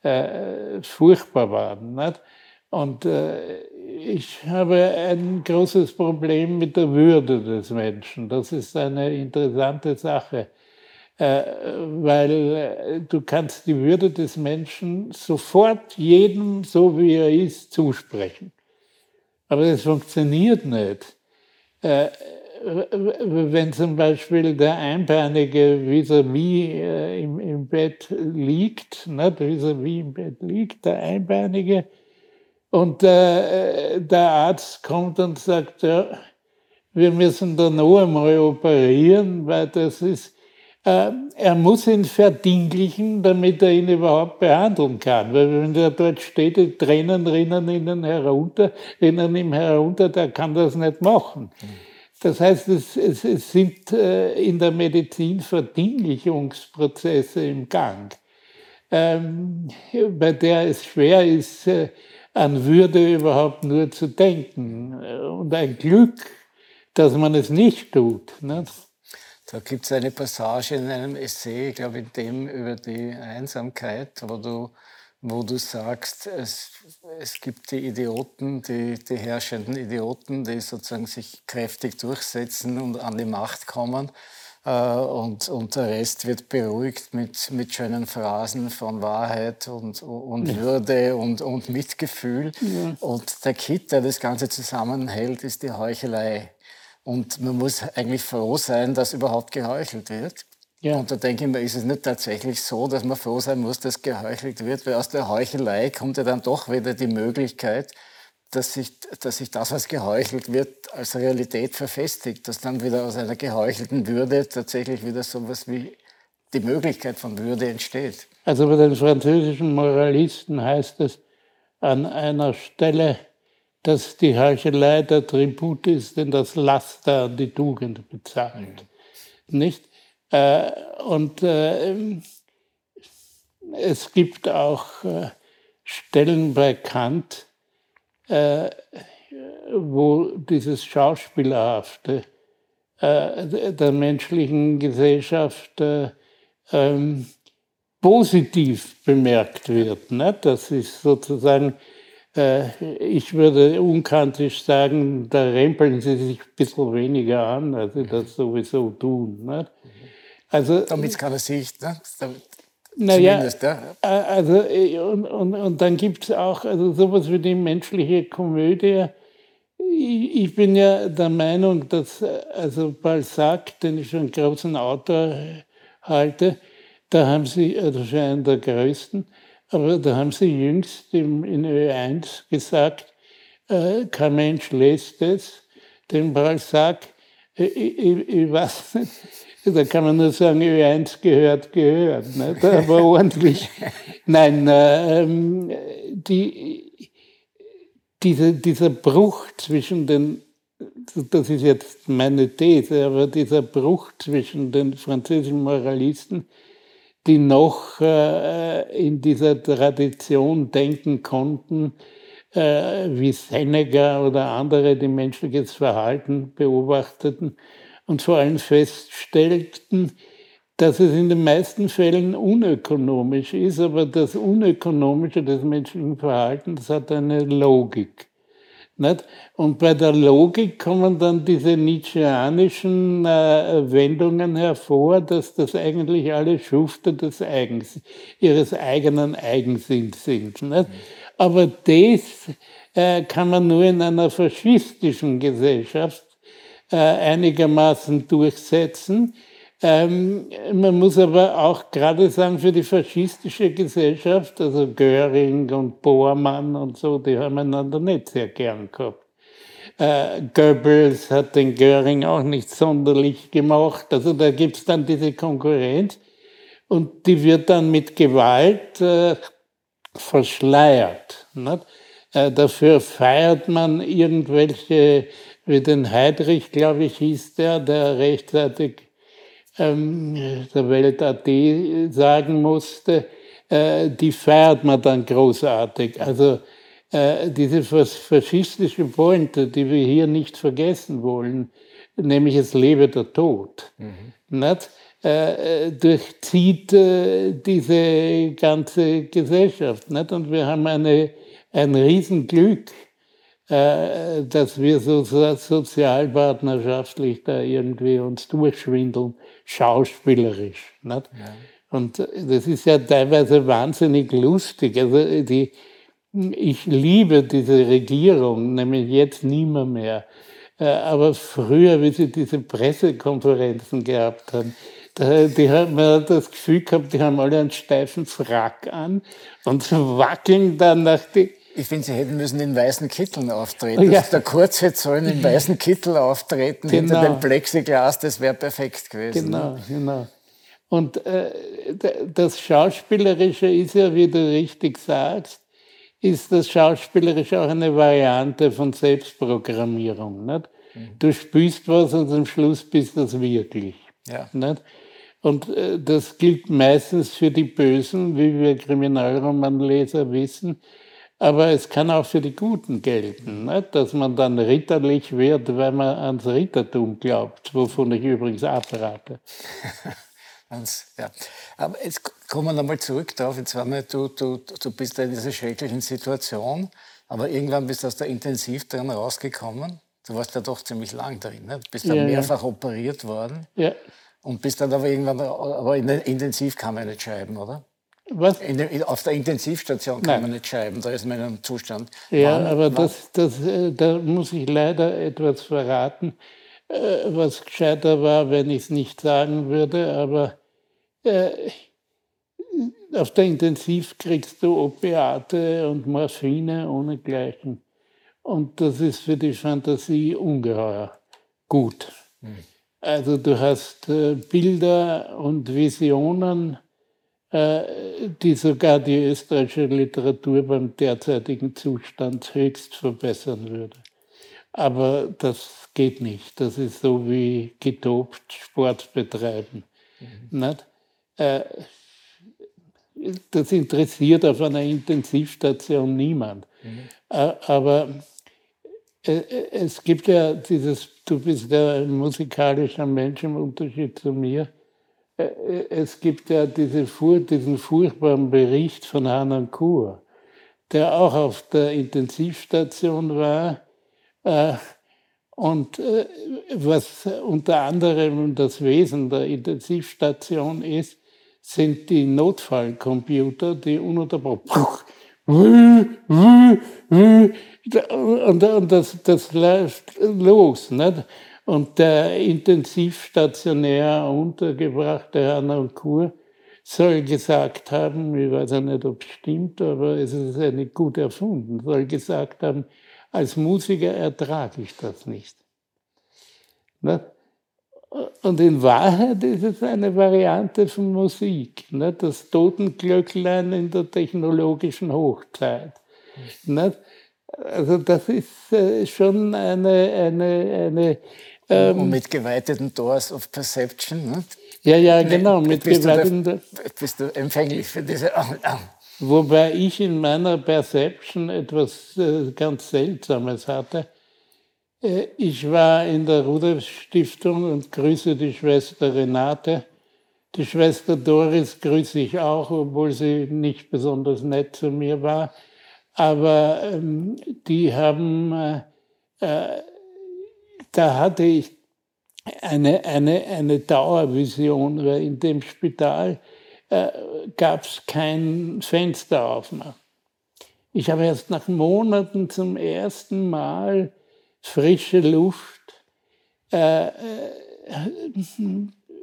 äh, furchtbar waren. Nicht? Und äh, ich habe ein großes Problem mit der Würde des Menschen. Das ist eine interessante Sache, äh, weil äh, du kannst die Würde des Menschen sofort jedem, so wie er ist, zusprechen. Aber das funktioniert nicht. Äh, wenn zum Beispiel der Einbeinige vis-à-vis -vis im, im, Bett liegt, vis-à-vis -vis im Bett liegt, der Einbeinige, und äh, der Arzt kommt und sagt, ja, wir müssen da noch einmal operieren, weil das ist, äh, er muss ihn verdinglichen, damit er ihn überhaupt behandeln kann. Weil wenn er dort steht, die Tränen rinnen ihnen herunter, rinnen ihm herunter, der kann das nicht machen. Das heißt, es, es, es sind äh, in der Medizin Verdinglichungsprozesse im Gang, ähm, bei der es schwer ist, äh, an Würde überhaupt nur zu denken. Und ein Glück, dass man es nicht tut. Ne? Da gibt es eine Passage in einem Essay, ich glaube in dem über die Einsamkeit, wo du, wo du sagst, es, es gibt die Idioten, die, die herrschenden Idioten, die sozusagen sich kräftig durchsetzen und an die Macht kommen. Äh, und, und der Rest wird beruhigt mit, mit schönen Phrasen von Wahrheit und, und ja. Würde und, und Mitgefühl. Ja. Und der Kit, der das Ganze zusammenhält, ist die Heuchelei. Und man muss eigentlich froh sein, dass überhaupt geheuchelt wird. Ja. Und da denke ich mir, ist es nicht tatsächlich so, dass man froh sein muss, dass geheuchelt wird, weil aus der Heuchelei kommt ja dann doch wieder die Möglichkeit, dass sich, dass sich das, was geheuchelt wird, als Realität verfestigt, dass dann wieder aus einer geheuchelten Würde tatsächlich wieder so etwas wie die Möglichkeit von Würde entsteht. Also bei den französischen Moralisten heißt es an einer Stelle, dass die Heuchelei der Tribut ist, den das Laster an die Tugend bezahlt. Mhm. Nicht? Äh, und äh, es gibt auch äh, Stellen bei Kant, äh, wo dieses Schauspielerhafte äh, der menschlichen Gesellschaft äh, ähm, positiv bemerkt wird. Ne? Das ist sozusagen, ich würde unkantisch sagen, da rempeln sie sich ein bisschen weniger an, als sie das sowieso tun. Ne? Also, Damit kann er sich, ne? naja, ja. Äh, also, äh, und, und, und dann gibt es auch also sowas wie die menschliche Komödie. Ich, ich bin ja der Meinung, dass also Balzac, den ich für einen großen Autor halte, da haben sie, also für einen der größten, aber da haben sie jüngst im, in Ö1 gesagt, äh, kein Mensch lässt es, den Balzac, äh, ich, ich, weiß nicht, da kann man nur sagen, Ö1 gehört, gehört. Ne? Aber ordentlich. Nein, ähm, die, diese, dieser Bruch zwischen den, das ist jetzt meine These, aber dieser Bruch zwischen den französischen Moralisten, die noch äh, in dieser Tradition denken konnten, äh, wie Seneca oder andere, die menschliches Verhalten beobachteten, und vor allem feststellten, dass es in den meisten Fällen unökonomisch ist, aber das Unökonomische des menschlichen Verhaltens hat eine Logik. Nicht? Und bei der Logik kommen dann diese nietzscheanischen äh, Wendungen hervor, dass das eigentlich alle Schufte des Eigens, ihres eigenen Eigensinns sind. Nicht? Aber das äh, kann man nur in einer faschistischen Gesellschaft äh, einigermaßen durchsetzen. Ähm, man muss aber auch gerade sagen, für die faschistische Gesellschaft, also Göring und Bormann und so, die haben einander nicht sehr gern gehabt. Äh, Goebbels hat den Göring auch nicht sonderlich gemacht. Also da gibt's dann diese Konkurrenz und die wird dann mit Gewalt äh, verschleiert. Äh, dafür feiert man irgendwelche, wie den Heidrich, glaube ich, hieß der, der rechtzeitig ähm, der Welt AT sagen musste, äh, die feiert man dann großartig. Also äh, diese faschistische Pointe, die wir hier nicht vergessen wollen, nämlich es lebe der Tod, mhm. Äh, durchzieht äh, diese ganze Gesellschaft. Nicht? Und wir haben eine, ein Riesenglück, äh, dass wir so sozialpartnerschaftlich da irgendwie uns durchschwindeln, schauspielerisch. Nicht? Ja. Und das ist ja teilweise wahnsinnig lustig. Also die, ich liebe diese Regierung, nämlich jetzt nimmer mehr. Äh, aber früher, wie sie diese Pressekonferenzen gehabt haben, die haben man das Gefühl gehabt, die haben alle einen steifen Frack an und wackeln dann nach die. Ich finde, sie hätten müssen in weißen Kitteln auftreten. Ja. Der Kurz hätte sollen in weißen Kittel auftreten genau. hinter dem Plexiglas, das wäre perfekt gewesen. Genau, genau. Und äh, das Schauspielerische ist ja, wie du richtig sagst, ist das Schauspielerische auch eine Variante von Selbstprogrammierung. Nicht? Mhm. Du spielst was und am Schluss bist das wirklich. Ja. Nicht? Und äh, das gilt meistens für die Bösen, wie wir Kriminalromanleser wissen. Aber es kann auch für die Guten gelten, nicht? dass man dann ritterlich wird, weil man ans Rittertum glaubt, wovon ich übrigens abrate. ja. Aber jetzt kommen wir nochmal zurück darauf. Jetzt waren wir, du, du, du bist da in dieser schrecklichen Situation, aber irgendwann bist du aus der Intensiv drin rausgekommen. Du warst ja doch ziemlich lang drin. Ne? Du bist dann ja, mehrfach ja. operiert worden. Ja. Und bist dann aber irgendwann, aber in der Intensiv kann man nicht schreiben, oder? Was? Der, auf der Intensivstation kann Nein. man nicht schreiben, da ist man in einem Zustand. Ja, wann, aber wann? Das, das, äh, da muss ich leider etwas verraten, äh, was gescheiter war, wenn ich es nicht sagen würde, aber äh, auf der Intensiv kriegst du Opiate und Morphine ohne Gleichen. Und das ist für die Fantasie ungeheuer gut. Mhm. Also du hast äh, Bilder und Visionen, die sogar die österreichische Literatur beim derzeitigen Zustand höchst verbessern würde. Aber das geht nicht. Das ist so wie getobt Sport betreiben. Mhm. Äh, das interessiert auf einer Intensivstation niemand. Mhm. Äh, aber äh, es gibt ja dieses, du bist ja ein musikalischer Mensch im Unterschied zu mir. Äh, es gibt ja diese, diesen furchtbaren Bericht von Hanan Kur, der auch auf der Intensivstation war. Äh, und was unter anderem das Wesen der Intensivstation ist, sind die Notfallcomputer, die ununterbrochen und, und das, das läuft los. Nicht? Und der intensivstationär untergebrachte Herr Kur soll gesagt haben, ich weiß ja nicht, ob es stimmt, aber es ist ja nicht gut erfunden, soll gesagt haben, als Musiker ertrage ich das nicht. nicht? Und in Wahrheit ist es eine Variante von Musik, nicht? das Totenglöcklein in der technologischen Hochzeit. Nicht? Also das ist äh, schon eine... eine, eine ähm, Und mit geweiteten Doors of Perception. Nicht? Ja, ja, genau. Mit bist, geweiteten du da, bist du empfänglich für diese... Wobei ich in meiner Perception etwas äh, ganz Seltsames hatte. Äh, ich war in der Rudolf Stiftung und grüße die Schwester Renate. Die Schwester Doris grüße ich auch, obwohl sie nicht besonders nett zu mir war. Aber ähm, die haben, äh, äh, da hatte ich eine, eine, eine Dauervision, weil in dem Spital äh, gab es kein Fenster aufmachen. Ich habe erst nach Monaten zum ersten Mal frische Luft äh, äh,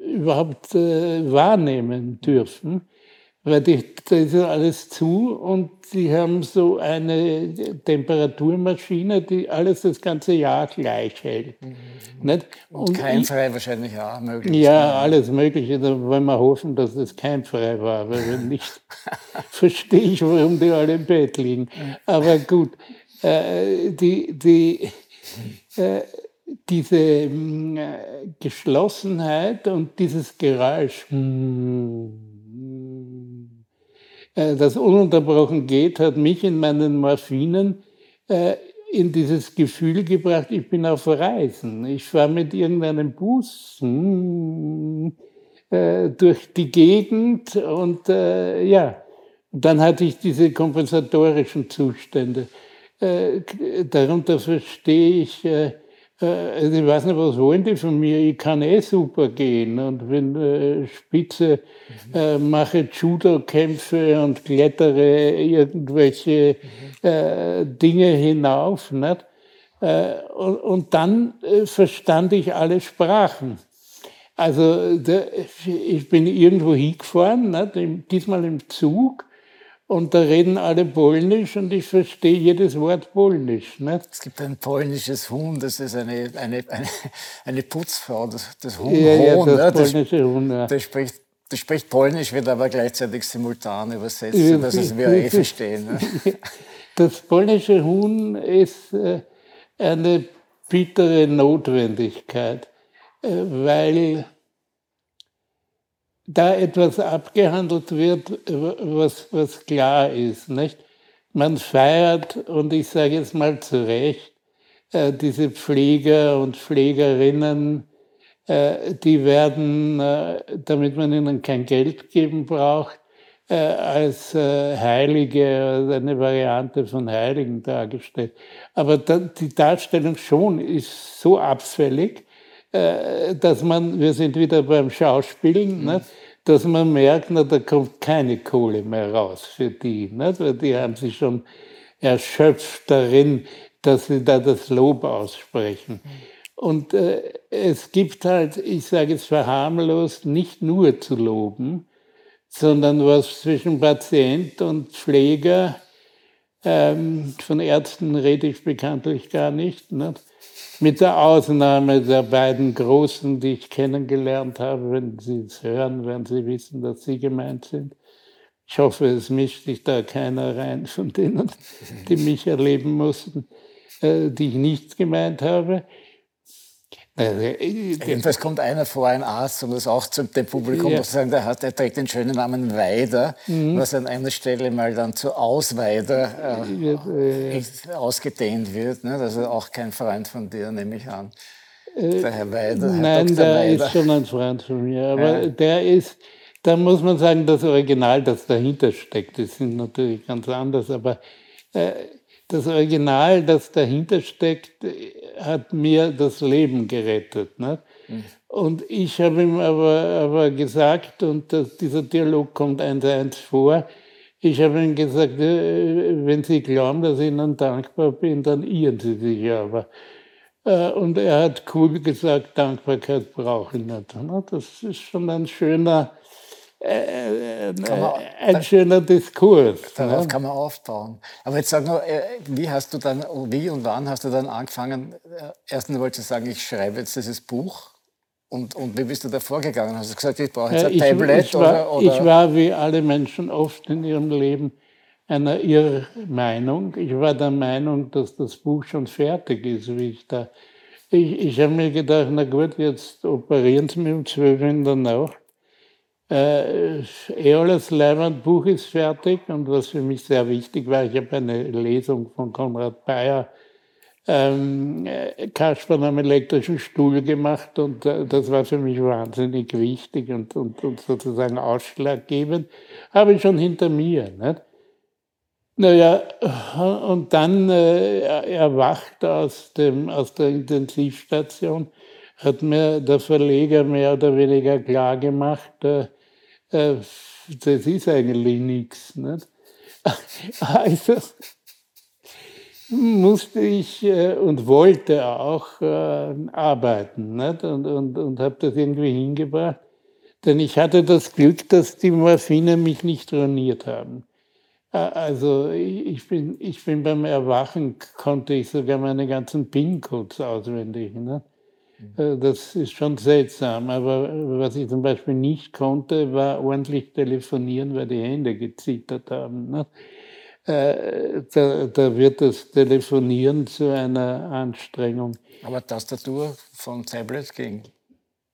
überhaupt äh, wahrnehmen dürfen weil die, da ist alles zu und sie haben so eine Temperaturmaschine, die alles das ganze Jahr gleich hält. Mhm. Nicht? Und, und keimfrei wahrscheinlich auch möglich. Ja, alles Mögliche. Da wollen wir hoffen, dass es keimfrei war, weil wenn nicht, verstehe ich, warum die alle im Bett liegen. Aber gut, äh, die, die, äh, diese äh, Geschlossenheit und dieses Geräusch. Hm, äh, das ununterbrochen geht, hat mich in meinen Morphinen äh, in dieses Gefühl gebracht, ich bin auf Reisen. Ich fahre mit irgendeinem Bus äh, durch die Gegend und äh, ja, dann hatte ich diese kompensatorischen Zustände. Äh, darunter verstehe ich, äh, äh, ich weiß nicht, was wollen die von mir? Ich kann eh super gehen und wenn äh, Spitze äh, mache Judo-Kämpfe und klettere irgendwelche äh, Dinge hinauf. Nicht? Äh, und, und, dann äh, verstand ich alle Sprachen. Also der, ich bin irgendwo hingefahren, nicht? diesmal im Zug und da reden alle Polnisch und ich verstehe jedes Wort Polnisch. Nicht? Es gibt ein polnisches Huhn, das ist eine, eine, eine, eine Putzfrau, das, das Huhn. Ja, ja, das, ne? polnische Huhn, ja. Das spricht, das spricht Polnisch, wird aber gleichzeitig simultan übersetzt, sodass es wir eh verstehen. Ne? Das polnische Huhn ist äh, eine bittere Notwendigkeit, äh, weil da etwas abgehandelt wird, was, was klar ist. Nicht? Man feiert, und ich sage jetzt mal zu Recht, äh, diese Pfleger und Pflegerinnen, äh, die werden, äh, damit man ihnen kein Geld geben braucht, als Heilige, also eine Variante von Heiligen dargestellt. Aber die Darstellung schon ist so abfällig, dass man, wir sind wieder beim Schauspielen, mhm. ne, dass man merkt, na, da kommt keine Kohle mehr raus für die. Ne, weil die haben sich schon erschöpft darin, dass sie da das Lob aussprechen. Mhm. Und äh, es gibt halt, ich sage es verharmlost, nicht nur zu loben, sondern was zwischen Patient und Pfleger, ähm, von Ärzten rede ich bekanntlich gar nicht, nicht, mit der Ausnahme der beiden Großen, die ich kennengelernt habe. Wenn Sie es hören, werden Sie wissen, dass Sie gemeint sind. Ich hoffe, es mischt sich da keiner rein von denen, die mich erleben mussten, äh, die ich nicht gemeint habe. Äh, Jedenfalls kommt einer vor, ein Arzt, um das auch zum dem Publikum ja. zu sagen, der, hat, der trägt den schönen Namen Weider, mhm. was an einer Stelle mal dann zu Ausweider äh, ja, ausgedehnt wird. Ne? Das ist auch kein Freund von dir, nehme ich an. Äh, der Herr Weider. Nein, Dr. der Weider. ist schon ein Freund von mir. Aber ja. der ist, da muss man sagen, das Original, das dahinter steckt, das sind natürlich ganz anders, aber äh, das Original, das dahinter steckt, hat mir das Leben gerettet. Ne? Mhm. Und ich habe ihm aber, aber gesagt, und das, dieser Dialog kommt eins eins vor, ich habe ihm gesagt, äh, wenn Sie glauben, dass ich Ihnen dankbar bin, dann irren Sie sich aber. Äh, und er hat cool gesagt, Dankbarkeit brauche ich nicht. Ne? Das ist schon ein schöner, äh, man, ein schöner Diskurs. Darauf ne? kann man aufbauen. Aber jetzt sag nur, äh, wie hast du dann, wie und wann hast du dann angefangen? Äh, erstens wolltest du sagen, ich schreibe jetzt dieses Buch. Und, und wie bist du da vorgegangen? Hast du gesagt, ich brauche jetzt ein ich, Tablet? Ich war, oder, oder? ich war wie alle Menschen oft in ihrem Leben einer Irrmeinung. Ich war der Meinung, dass das Buch schon fertig ist, wie ich da. Ich, ich habe mir gedacht, na gut, jetzt operieren Sie mich um zwölf in der Nacht äh, Eolas Buch ist fertig und was für mich sehr wichtig war, ich habe eine Lesung von Konrad Bayer, ähm, äh, Kasper am elektrischen Stuhl gemacht und äh, das war für mich wahnsinnig wichtig und, und, und sozusagen ausschlaggebend. Habe ich schon hinter mir. Nicht? Naja, und dann äh, erwacht aus, dem, aus der Intensivstation, hat mir der Verleger mehr oder weniger klar gemacht, äh, äh, das ist eigentlich nichts. Nicht? Also musste ich äh, und wollte auch äh, arbeiten nicht? und, und, und habe das irgendwie hingebracht. Denn ich hatte das Glück, dass die Morphine mich nicht ruiniert haben. Also ich bin, ich bin beim Erwachen, konnte ich sogar meine ganzen PIN-Codes auswendig. Ne? Äh, das ist schon seltsam. Aber was ich zum Beispiel nicht konnte, war ordentlich telefonieren, weil die Hände gezittert haben. Ne? Äh, da, da, wird das Telefonieren zu einer Anstrengung. Aber Tastatur von Tablet ging?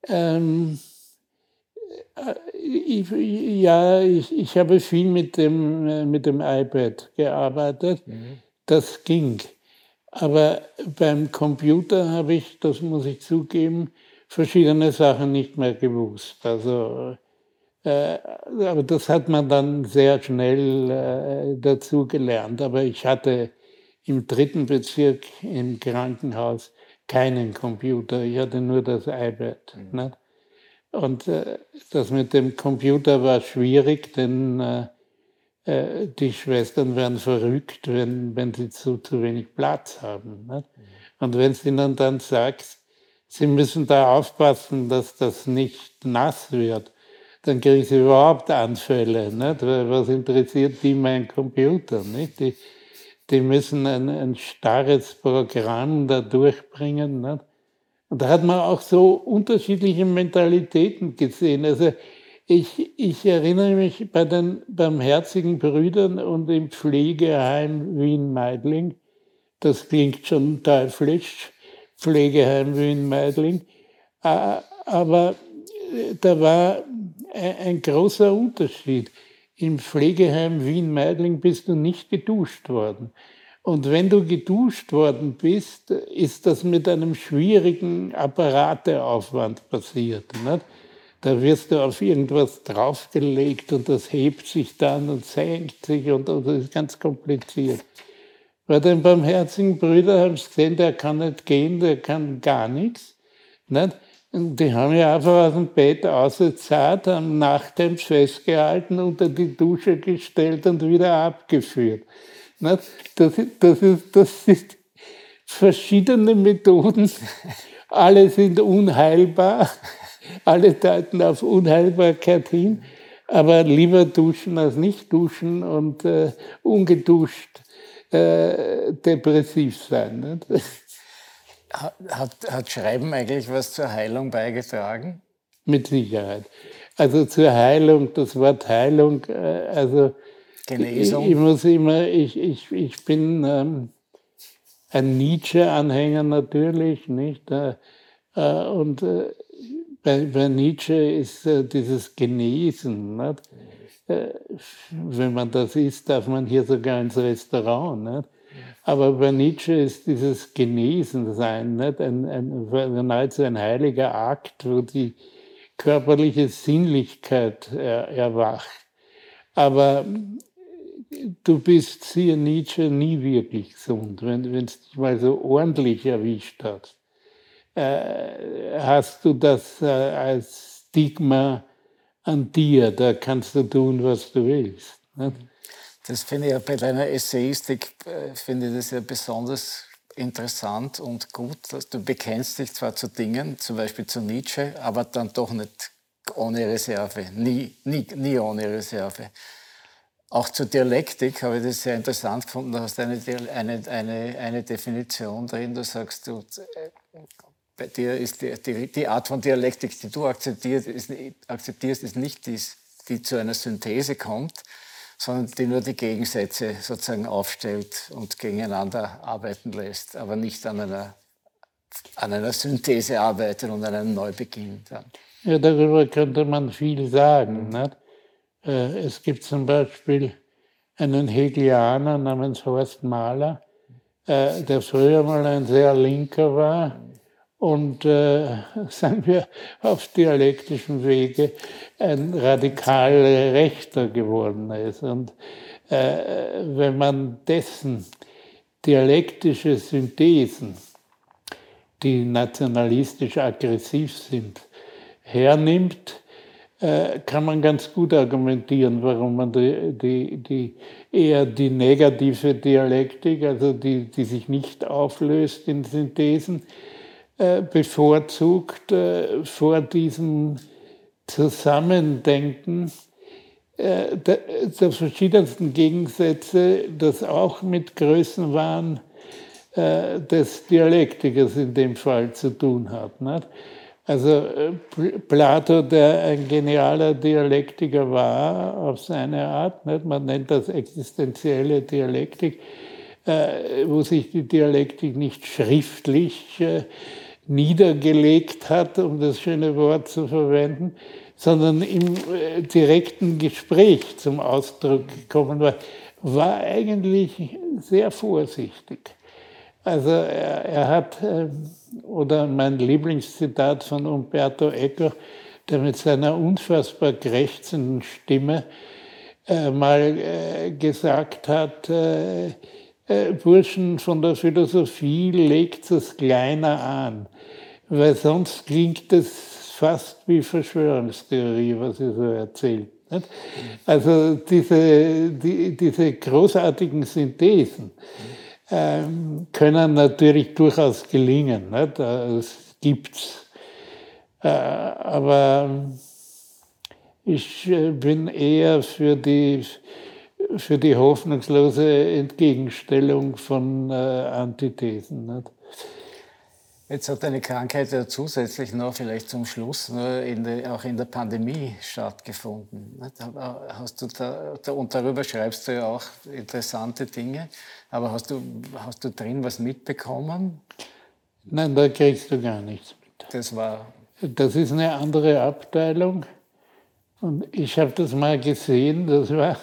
Ähm, äh, ich, ja, ich, ich habe viel mit dem, mit dem iPad gearbeitet. Mhm. Das ging. Aber beim Computer habe ich, das muss ich zugeben, verschiedene Sachen nicht mehr gewusst. Also, äh, aber das hat man dann sehr schnell äh, dazu gelernt. Aber ich hatte im dritten Bezirk im Krankenhaus keinen Computer. Ich hatte nur das iPad. Mhm. Ne? Und äh, das mit dem Computer war schwierig, denn äh, die Schwestern werden verrückt, wenn, wenn sie zu, zu wenig Platz haben. Ne? Und wenn sie ihnen dann sagst, sie müssen da aufpassen, dass das nicht nass wird, dann kriegen sie überhaupt Anfälle. Nicht? Was interessiert die mein Computer? Nicht? Die, die müssen ein, ein starres Programm da durchbringen. Nicht? Und da hat man auch so unterschiedliche Mentalitäten gesehen. Also ich, ich erinnere mich bei den barmherzigen Brüdern und im Pflegeheim Wien-Meidling, das klingt schon teuflisch, Pflegeheim Wien-Meidling, äh, aber äh, da war ein großer Unterschied. Im Pflegeheim Wien-Meidling bist du nicht geduscht worden. Und wenn du geduscht worden bist, ist das mit einem schwierigen Apparateaufwand passiert. Nicht? Da wirst du auf irgendwas draufgelegt und das hebt sich dann und senkt sich und, und das ist ganz kompliziert. Bei den barmherzigen Brüdern haben sie gesehen, der kann nicht gehen, der kann gar nichts. Nicht? Die haben ja einfach aus dem Bett ausgezahlt, am Nachthemd festgehalten, unter die Dusche gestellt und wieder abgeführt. Das, das, ist, das sind verschiedene Methoden. Alle sind unheilbar. Alle deuten auf Unheilbarkeit hin. Aber lieber duschen als nicht duschen und äh, ungeduscht äh, depressiv sein. Hat, hat Schreiben eigentlich was zur Heilung beigetragen? Mit Sicherheit. Also zur Heilung, das Wort Heilung, äh, also Genesung. Ich, ich muss immer, ich, ich, ich bin ähm, ein Nietzsche-Anhänger natürlich, nicht? Äh, äh, und äh, bei, bei, Nietzsche ist äh, dieses Genesen, nicht? Äh, wenn man das isst, darf man hier sogar ins Restaurant. Nicht? Aber bei Nietzsche ist dieses Genesensein nicht? Ein, ein, nahezu ein heiliger Akt, wo die körperliche Sinnlichkeit er, erwacht. Aber du bist, siehe Nietzsche, nie wirklich gesund, wenn es dich mal so ordentlich erwischt hat. Äh, hast du das äh, als Stigma an dir, da kannst du tun, was du willst. Nicht? Das finde ich ja bei deiner Essayistik, äh, finde ich das ja besonders interessant und gut, dass du bekennst dich zwar zu Dingen, zum Beispiel zu Nietzsche, aber dann doch nicht ohne Reserve, nie, nie, nie ohne Reserve. Auch zur Dialektik habe ich das sehr interessant gefunden. Du hast eine, eine, eine, eine Definition drin. Du sagst, du, äh, bei dir ist die, die, die, Art von Dialektik, die du akzeptierst, ist, akzeptierst, ist nicht die, die zu einer Synthese kommt, sondern die nur die Gegensätze sozusagen aufstellt und gegeneinander arbeiten lässt, aber nicht an einer, an einer Synthese arbeitet und an einem Neubeginn. Dann. Ja, darüber könnte man viel sagen. Nicht? Äh, es gibt zum Beispiel einen Hegelianer namens Horst Mahler, äh, der früher mal ein sehr linker war und, äh, sagen wir, auf dialektischem Wege ein radikal Rechter geworden ist. Und wenn man dessen dialektische Synthesen, die nationalistisch aggressiv sind, hernimmt, äh, kann man ganz gut argumentieren, warum man die, die, die eher die negative Dialektik, also die, die sich nicht auflöst in Synthesen, äh, bevorzugt äh, vor diesem Zusammendenken äh, der, der, verschiedensten Gegensätze, das auch mit Größenwahn äh, des Dialektikers in dem Fall zu tun hat. Nicht? Also äh, Plato, der ein genialer Dialektiker war auf seine Art, nicht? man nennt das existenzielle Dialektik, äh, wo sich die Dialektik nicht schriftlich äh, niedergelegt hat, um das schöne Wort zu verwenden, sondern im äh, direkten Gespräch zum Ausdruck gekommen war, war eigentlich sehr vorsichtig. Also er, er hat, äh, oder mein Lieblingszitat von Umberto Eco, der mit seiner unfassbar krächzenden Stimme äh, mal äh, gesagt hat, äh, Burschen von der Philosophie legt es kleiner an, weil sonst klingt es fast wie Verschwörungstheorie, was ihr so erzählt. Nicht? Also diese, die, diese großartigen Synthesen ähm, können natürlich durchaus gelingen. Nicht? Das gibt's. Äh, aber ich äh, bin eher für die, für die hoffnungslose Entgegenstellung von äh, Antithesen. Nicht? Jetzt hat eine Krankheit ja zusätzlich noch vielleicht zum Schluss nur in der, auch in der Pandemie stattgefunden. Hast du da, und darüber schreibst du ja auch interessante Dinge, aber hast du, hast du drin was mitbekommen? Nein, da kriegst du gar nichts mit. Das war. Das ist eine andere Abteilung. Und ich habe das mal gesehen, das war,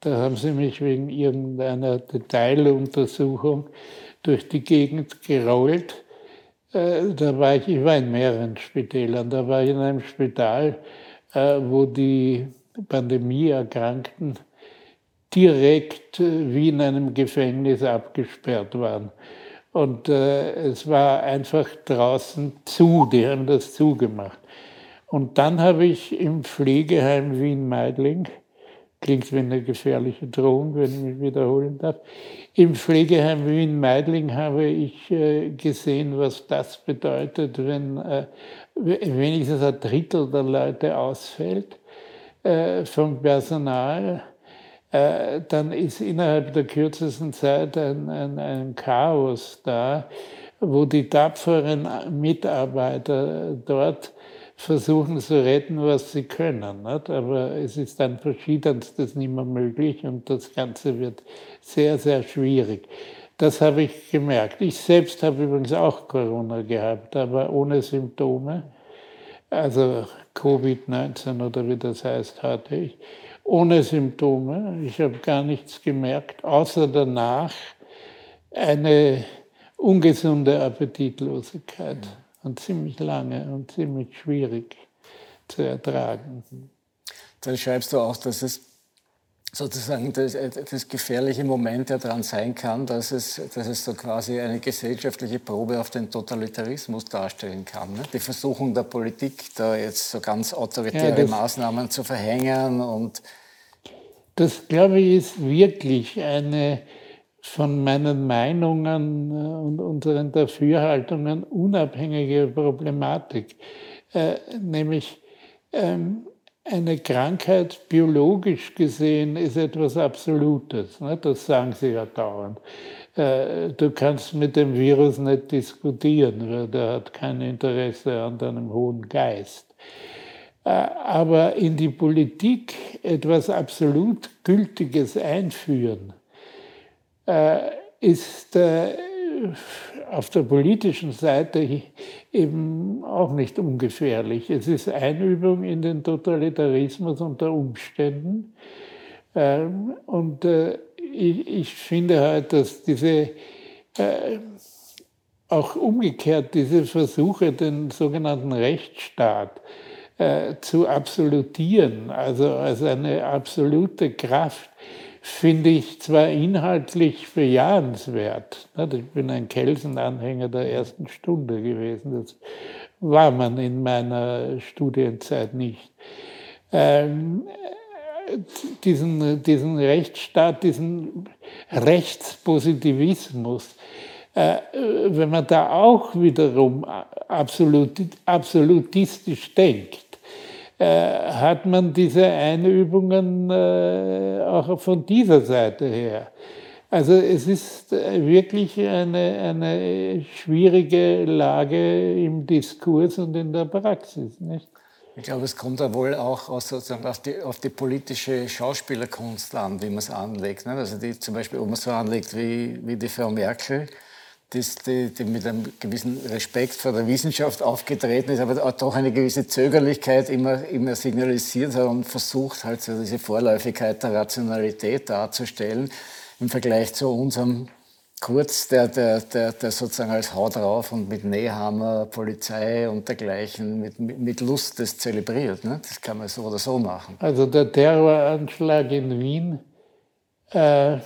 da haben sie mich wegen irgendeiner Detailuntersuchung durch die Gegend gerollt. Äh, da war ich, ich war in mehreren Spitälern. Da war ich in einem Spital, äh, wo die Pandemieerkrankten direkt äh, wie in einem Gefängnis abgesperrt waren. Und es war einfach draußen zu, die haben das zugemacht. Und dann habe ich im Pflegeheim Wien-Meidling Klingt wie eine gefährliche Drohung, wenn ich mich wiederholen darf. Im Pflegeheim Wien-Meidling habe ich äh, gesehen, was das bedeutet, wenn äh, wenigstens ein Drittel der Leute ausfällt äh, vom Personal. Dann ist innerhalb der kürzesten Zeit ein, ein, ein Chaos da, wo die tapferen Mitarbeiter dort versuchen zu retten, was sie können. Nicht? Aber es ist dann verschiedenstes nicht mehr möglich und das Ganze wird sehr, sehr schwierig. Das habe ich gemerkt. Ich selbst habe übrigens auch Corona gehabt, aber ohne Symptome. Also Covid-19 oder wie das heißt, hatte ich. Ohne Symptome. Ich habe gar nichts gemerkt, außer danach eine ungesunde Appetitlosigkeit und ziemlich lange und ziemlich schwierig zu ertragen. Dann schreibst du auch, dass es sozusagen das, das gefährliche Moment ja daran sein kann, dass es, dass es so quasi eine gesellschaftliche Probe auf den Totalitarismus darstellen kann. Ne? Die Versuchung der Politik, da jetzt so ganz autoritäre ja, Maßnahmen zu verhängen und das, glaube ich, ist wirklich eine von meinen Meinungen äh, und unseren Dafürhaltungen unabhängige Problematik, äh, nämlich ähm, eine Krankheit biologisch gesehen ist etwas Absolutes. Ne? Das sagen sie ja dauernd. Äh, du kannst mit dem Virus nicht diskutieren, weil der hat kein Interesse an deinem hohen Geist. Aber in die Politik etwas absolut Gültiges einführen, ist äh, auf der politischen Seite eben auch nicht ungefährlich. Es ist Einübung in den Totalitarismus unter Umständen. Ähm, und äh, ich finde halt, dass diese, auch umgekehrt, diese Versuche, den sogenannten Rechtsstaat zu absolutieren, also als eine absolute Kraft, finde ich zwar inhaltlich bejahenswert. Ich bin ein Kelsen-Anhänger der ersten Stunde gewesen. Das war man in meiner Studienzeit nicht. Ähm, diesen, diesen Rechtsstaat, diesen Rechtspositivismus, äh, wenn man da auch wiederum absolut, absolutistisch denkt, hat man diese Einübungen äh, auch von dieser Seite her. Also es ist äh, wirklich eine, eine schwierige Lage im Diskurs und in der Praxis. Nicht? Ich glaube, es kommt da wohl auch sozusagen auf die, auf die politische Schauspielerkunst an, wie man es anlegt. Ne? Also die, zum Beispiel, ob man so anlegt wie, wie die Frau Merkel, die, die, mit einem gewissen Respekt vor der Wissenschaft aufgetreten ist, aber doch eine gewisse Zögerlichkeit immer, immer signalisiert hat und versucht halt so diese Vorläufigkeit der Rationalität darzustellen im Vergleich zu unserem Kurz, der, der, der, der sozusagen als Hau drauf und mit Nähhammer, Polizei und dergleichen mit, mit Lust das zelebriert. Ne? Das kann man so oder so machen. Also der Terroranschlag in Wien, äh,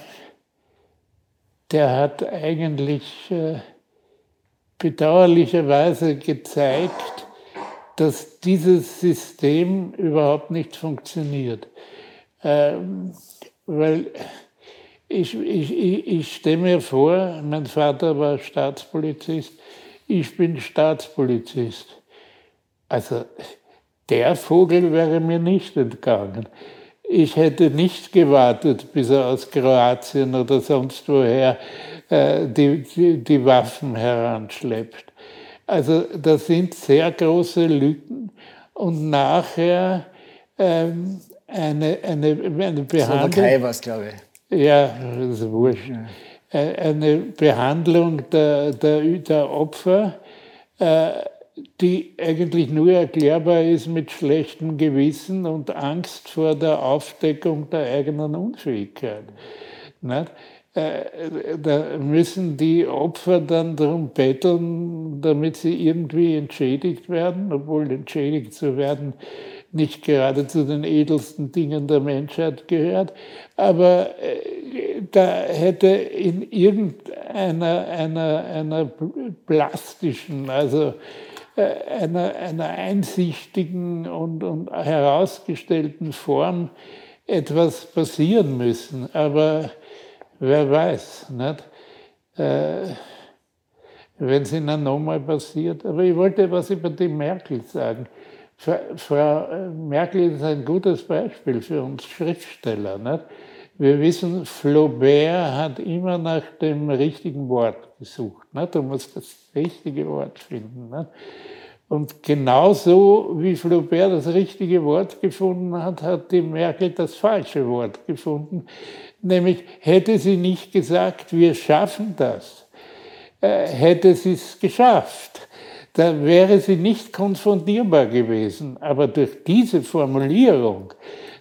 der hat eigentlich äh, bedauerlicherweise gezeigt, dass dieses System überhaupt nicht funktioniert. Ähm, weil ich, ich, ich, ich stelle mir vor, mein Vater war Staatspolizist, ich bin Staatspolizist. Also der Vogel wäre mir nicht entgangen. Ich hätte nicht gewartet, bis er aus Kroatien oder sonst woher äh, die, die, die, Waffen heranschleppt. Also das sind sehr große Lücken und nachher ähm, eine, eine, eine Behandlung. Slowakei war es, glaube ich. Ja, das ist wurscht. Äh, eine Behandlung der, der, der Opfer, äh, die eigentlich nur erklärbar ist mit schlechtem Gewissen und Angst vor der Aufdeckung der eigenen Unfähigkeit. Nicht? Äh, da müssen die Opfer dann darum betteln, damit sie irgendwie entschädigt werden, obwohl entschädigt zu werden nicht gerade zu den edelsten Dingen der Menschheit gehört, aber äh, da hätte in irgendeiner einer, einer plastischen, also äh, einer, einer einsichtigen und, und herausgestellten Form etwas passieren müssen. Aber wer weiß, nicht? Äh, wenn es ihnen nochmal passiert. Aber ich wollte was über die Merkel sagen. Frau äh, Merkel ist ein gutes Beispiel für uns Schriftsteller. Nicht? Wir wissen, Flaubert hat immer nach dem richtigen Wort gesucht. Nicht? Du musst das richtige Wort finden. Nicht? Und genauso wie Flaubert das richtige Wort gefunden hat, hat die Merkel das falsche Wort gefunden. Nämlich hätte sie nicht gesagt, wir schaffen das, äh, hätte sie es geschafft da wäre sie nicht konfrontierbar gewesen. Aber durch diese Formulierung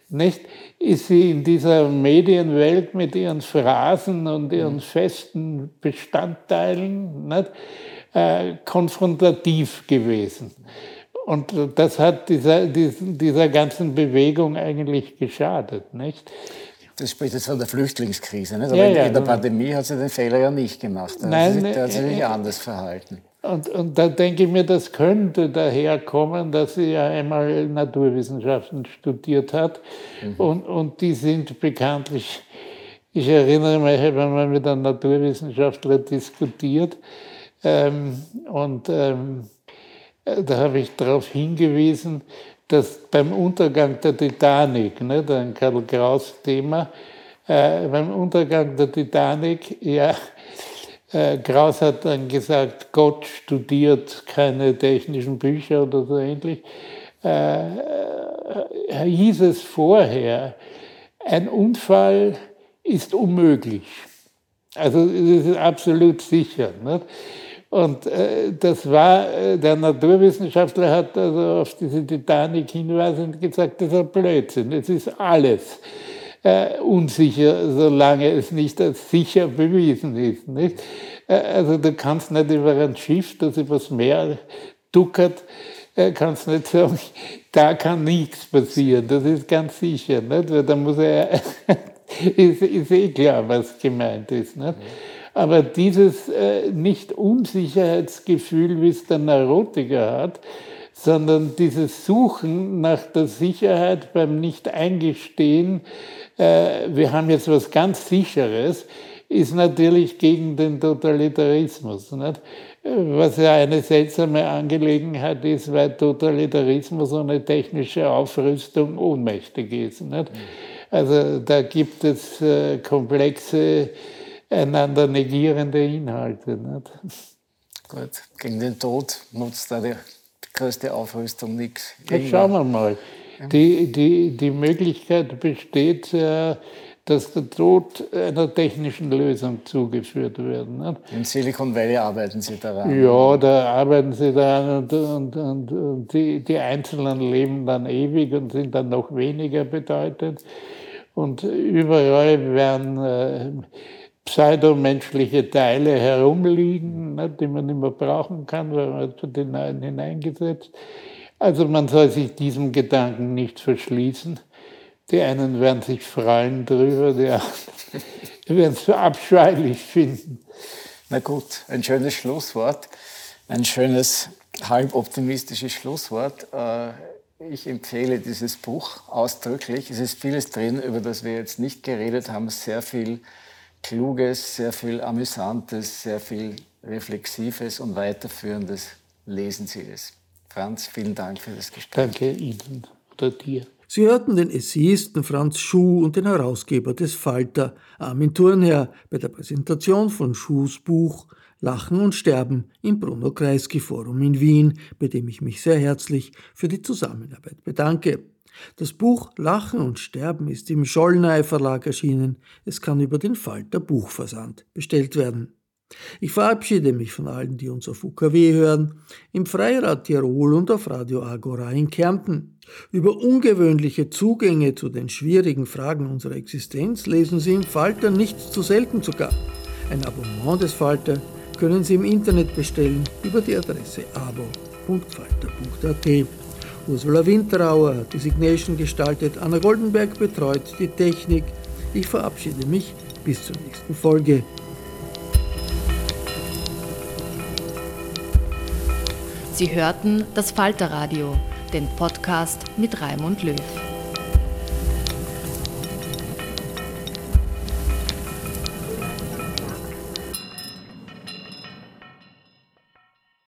nicht, ist sie in dieser Medienwelt mit ihren Phrasen und ihren mhm. festen Bestandteilen nicht, äh, konfrontativ gewesen. Und das hat dieser, dieser ganzen Bewegung eigentlich geschadet. Nicht? Das spricht jetzt von der Flüchtlingskrise. Nicht? Aber ja, ja, in der Pandemie hat sie den Fehler ja nicht gemacht. Da Nein, hat sie sich äh, anders verhalten. Und, und da denke ich mir, das könnte daher kommen, dass sie ja einmal Naturwissenschaften studiert hat. Mhm. Und, und die sind bekanntlich, ich erinnere mich, ich habe einmal mit einem Naturwissenschaftler diskutiert. Ähm, und ähm, da habe ich darauf hingewiesen, dass beim Untergang der Titanic, ne, ein Karl Kraus Thema, äh, beim Untergang der Titanic ja äh, Kraus hat dann gesagt, Gott studiert keine technischen Bücher oder so ähnlich. Äh, äh, hieß es vorher, ein Unfall ist unmöglich. Also das ist absolut sicher. Nicht? Und äh, das war, äh, der Naturwissenschaftler hat also auf diese Titanic hinweisend gesagt, das ist ein Blödsinn, es ist alles äh, unsicher, solange es nicht als sicher bewiesen ist. Nicht? Äh, also du kannst nicht über ein Schiff, das übers Meer duckert, äh, kannst nicht sagen, da kann nichts passieren, das ist ganz sicher. Nicht? Weil da muss er, ist, ist eh klar, was gemeint ist. Nicht? Aber dieses äh, nicht Unsicherheitsgefühl, wie es der Neurotiker hat, sondern dieses Suchen nach der Sicherheit beim Nicht-Eingestehen, wir haben jetzt was ganz Sicheres, ist natürlich gegen den Totalitarismus. Nicht? was ja eine seltsame Angelegenheit ist, weil Totalitarismus ohne technische Aufrüstung ohnmächtig ist. Nicht? Also da gibt es äh, komplexe, einander negierende Inhalte. Nicht? Gut, gegen den Tod nutzt da die größte Aufrüstung nichts. Jetzt schauen wir mal. Die, die, die Möglichkeit besteht, äh, dass der Tod einer technischen Lösung zugeführt wird. In Silicon Valley arbeiten Sie daran. Ja, da arbeiten Sie daran und, und, und, und die, die Einzelnen leben dann ewig und sind dann noch weniger bedeutend. Und überall werden äh, pseudomenschliche Teile herumliegen, die man nicht mehr brauchen kann, weil man hat den neuen hineingesetzt. Also man soll sich diesem Gedanken nicht verschließen. Die einen werden sich freuen drüber, die anderen werden es abscheulich finden. Na gut, ein schönes Schlusswort, ein schönes halboptimistisches Schlusswort. Äh, ich empfehle dieses Buch ausdrücklich. Es ist vieles drin, über das wir jetzt nicht geredet haben, sehr viel Kluges, sehr viel Amüsantes, sehr viel Reflexives und Weiterführendes. Lesen Sie es. Franz, vielen Dank für das Gespräch. Danke Ihnen oder dir. Sie hörten den Essayisten Franz Schuh und den Herausgeber des Falter, Armin Thurnherr, bei der Präsentation von Schuhs Buch Lachen und Sterben im Bruno Kreisky Forum in Wien, bei dem ich mich sehr herzlich für die Zusammenarbeit bedanke. Das Buch Lachen und Sterben ist im Schollnei Verlag erschienen. Es kann über den Falter Buchversand bestellt werden. Ich verabschiede mich von allen, die uns auf UKW hören, im Freirad Tirol und auf Radio Agora in Kärnten. Über ungewöhnliche Zugänge zu den schwierigen Fragen unserer Existenz lesen Sie im Falter nicht zu selten sogar. Ein Abonnement des Falter können Sie im Internet bestellen über die Adresse abo.falter.at. Ursula Winterauer hat die Signation gestaltet, Anna Goldenberg betreut die Technik. Ich verabschiede mich bis zur nächsten Folge. Sie hörten das Falterradio, den Podcast mit Raimund Löw.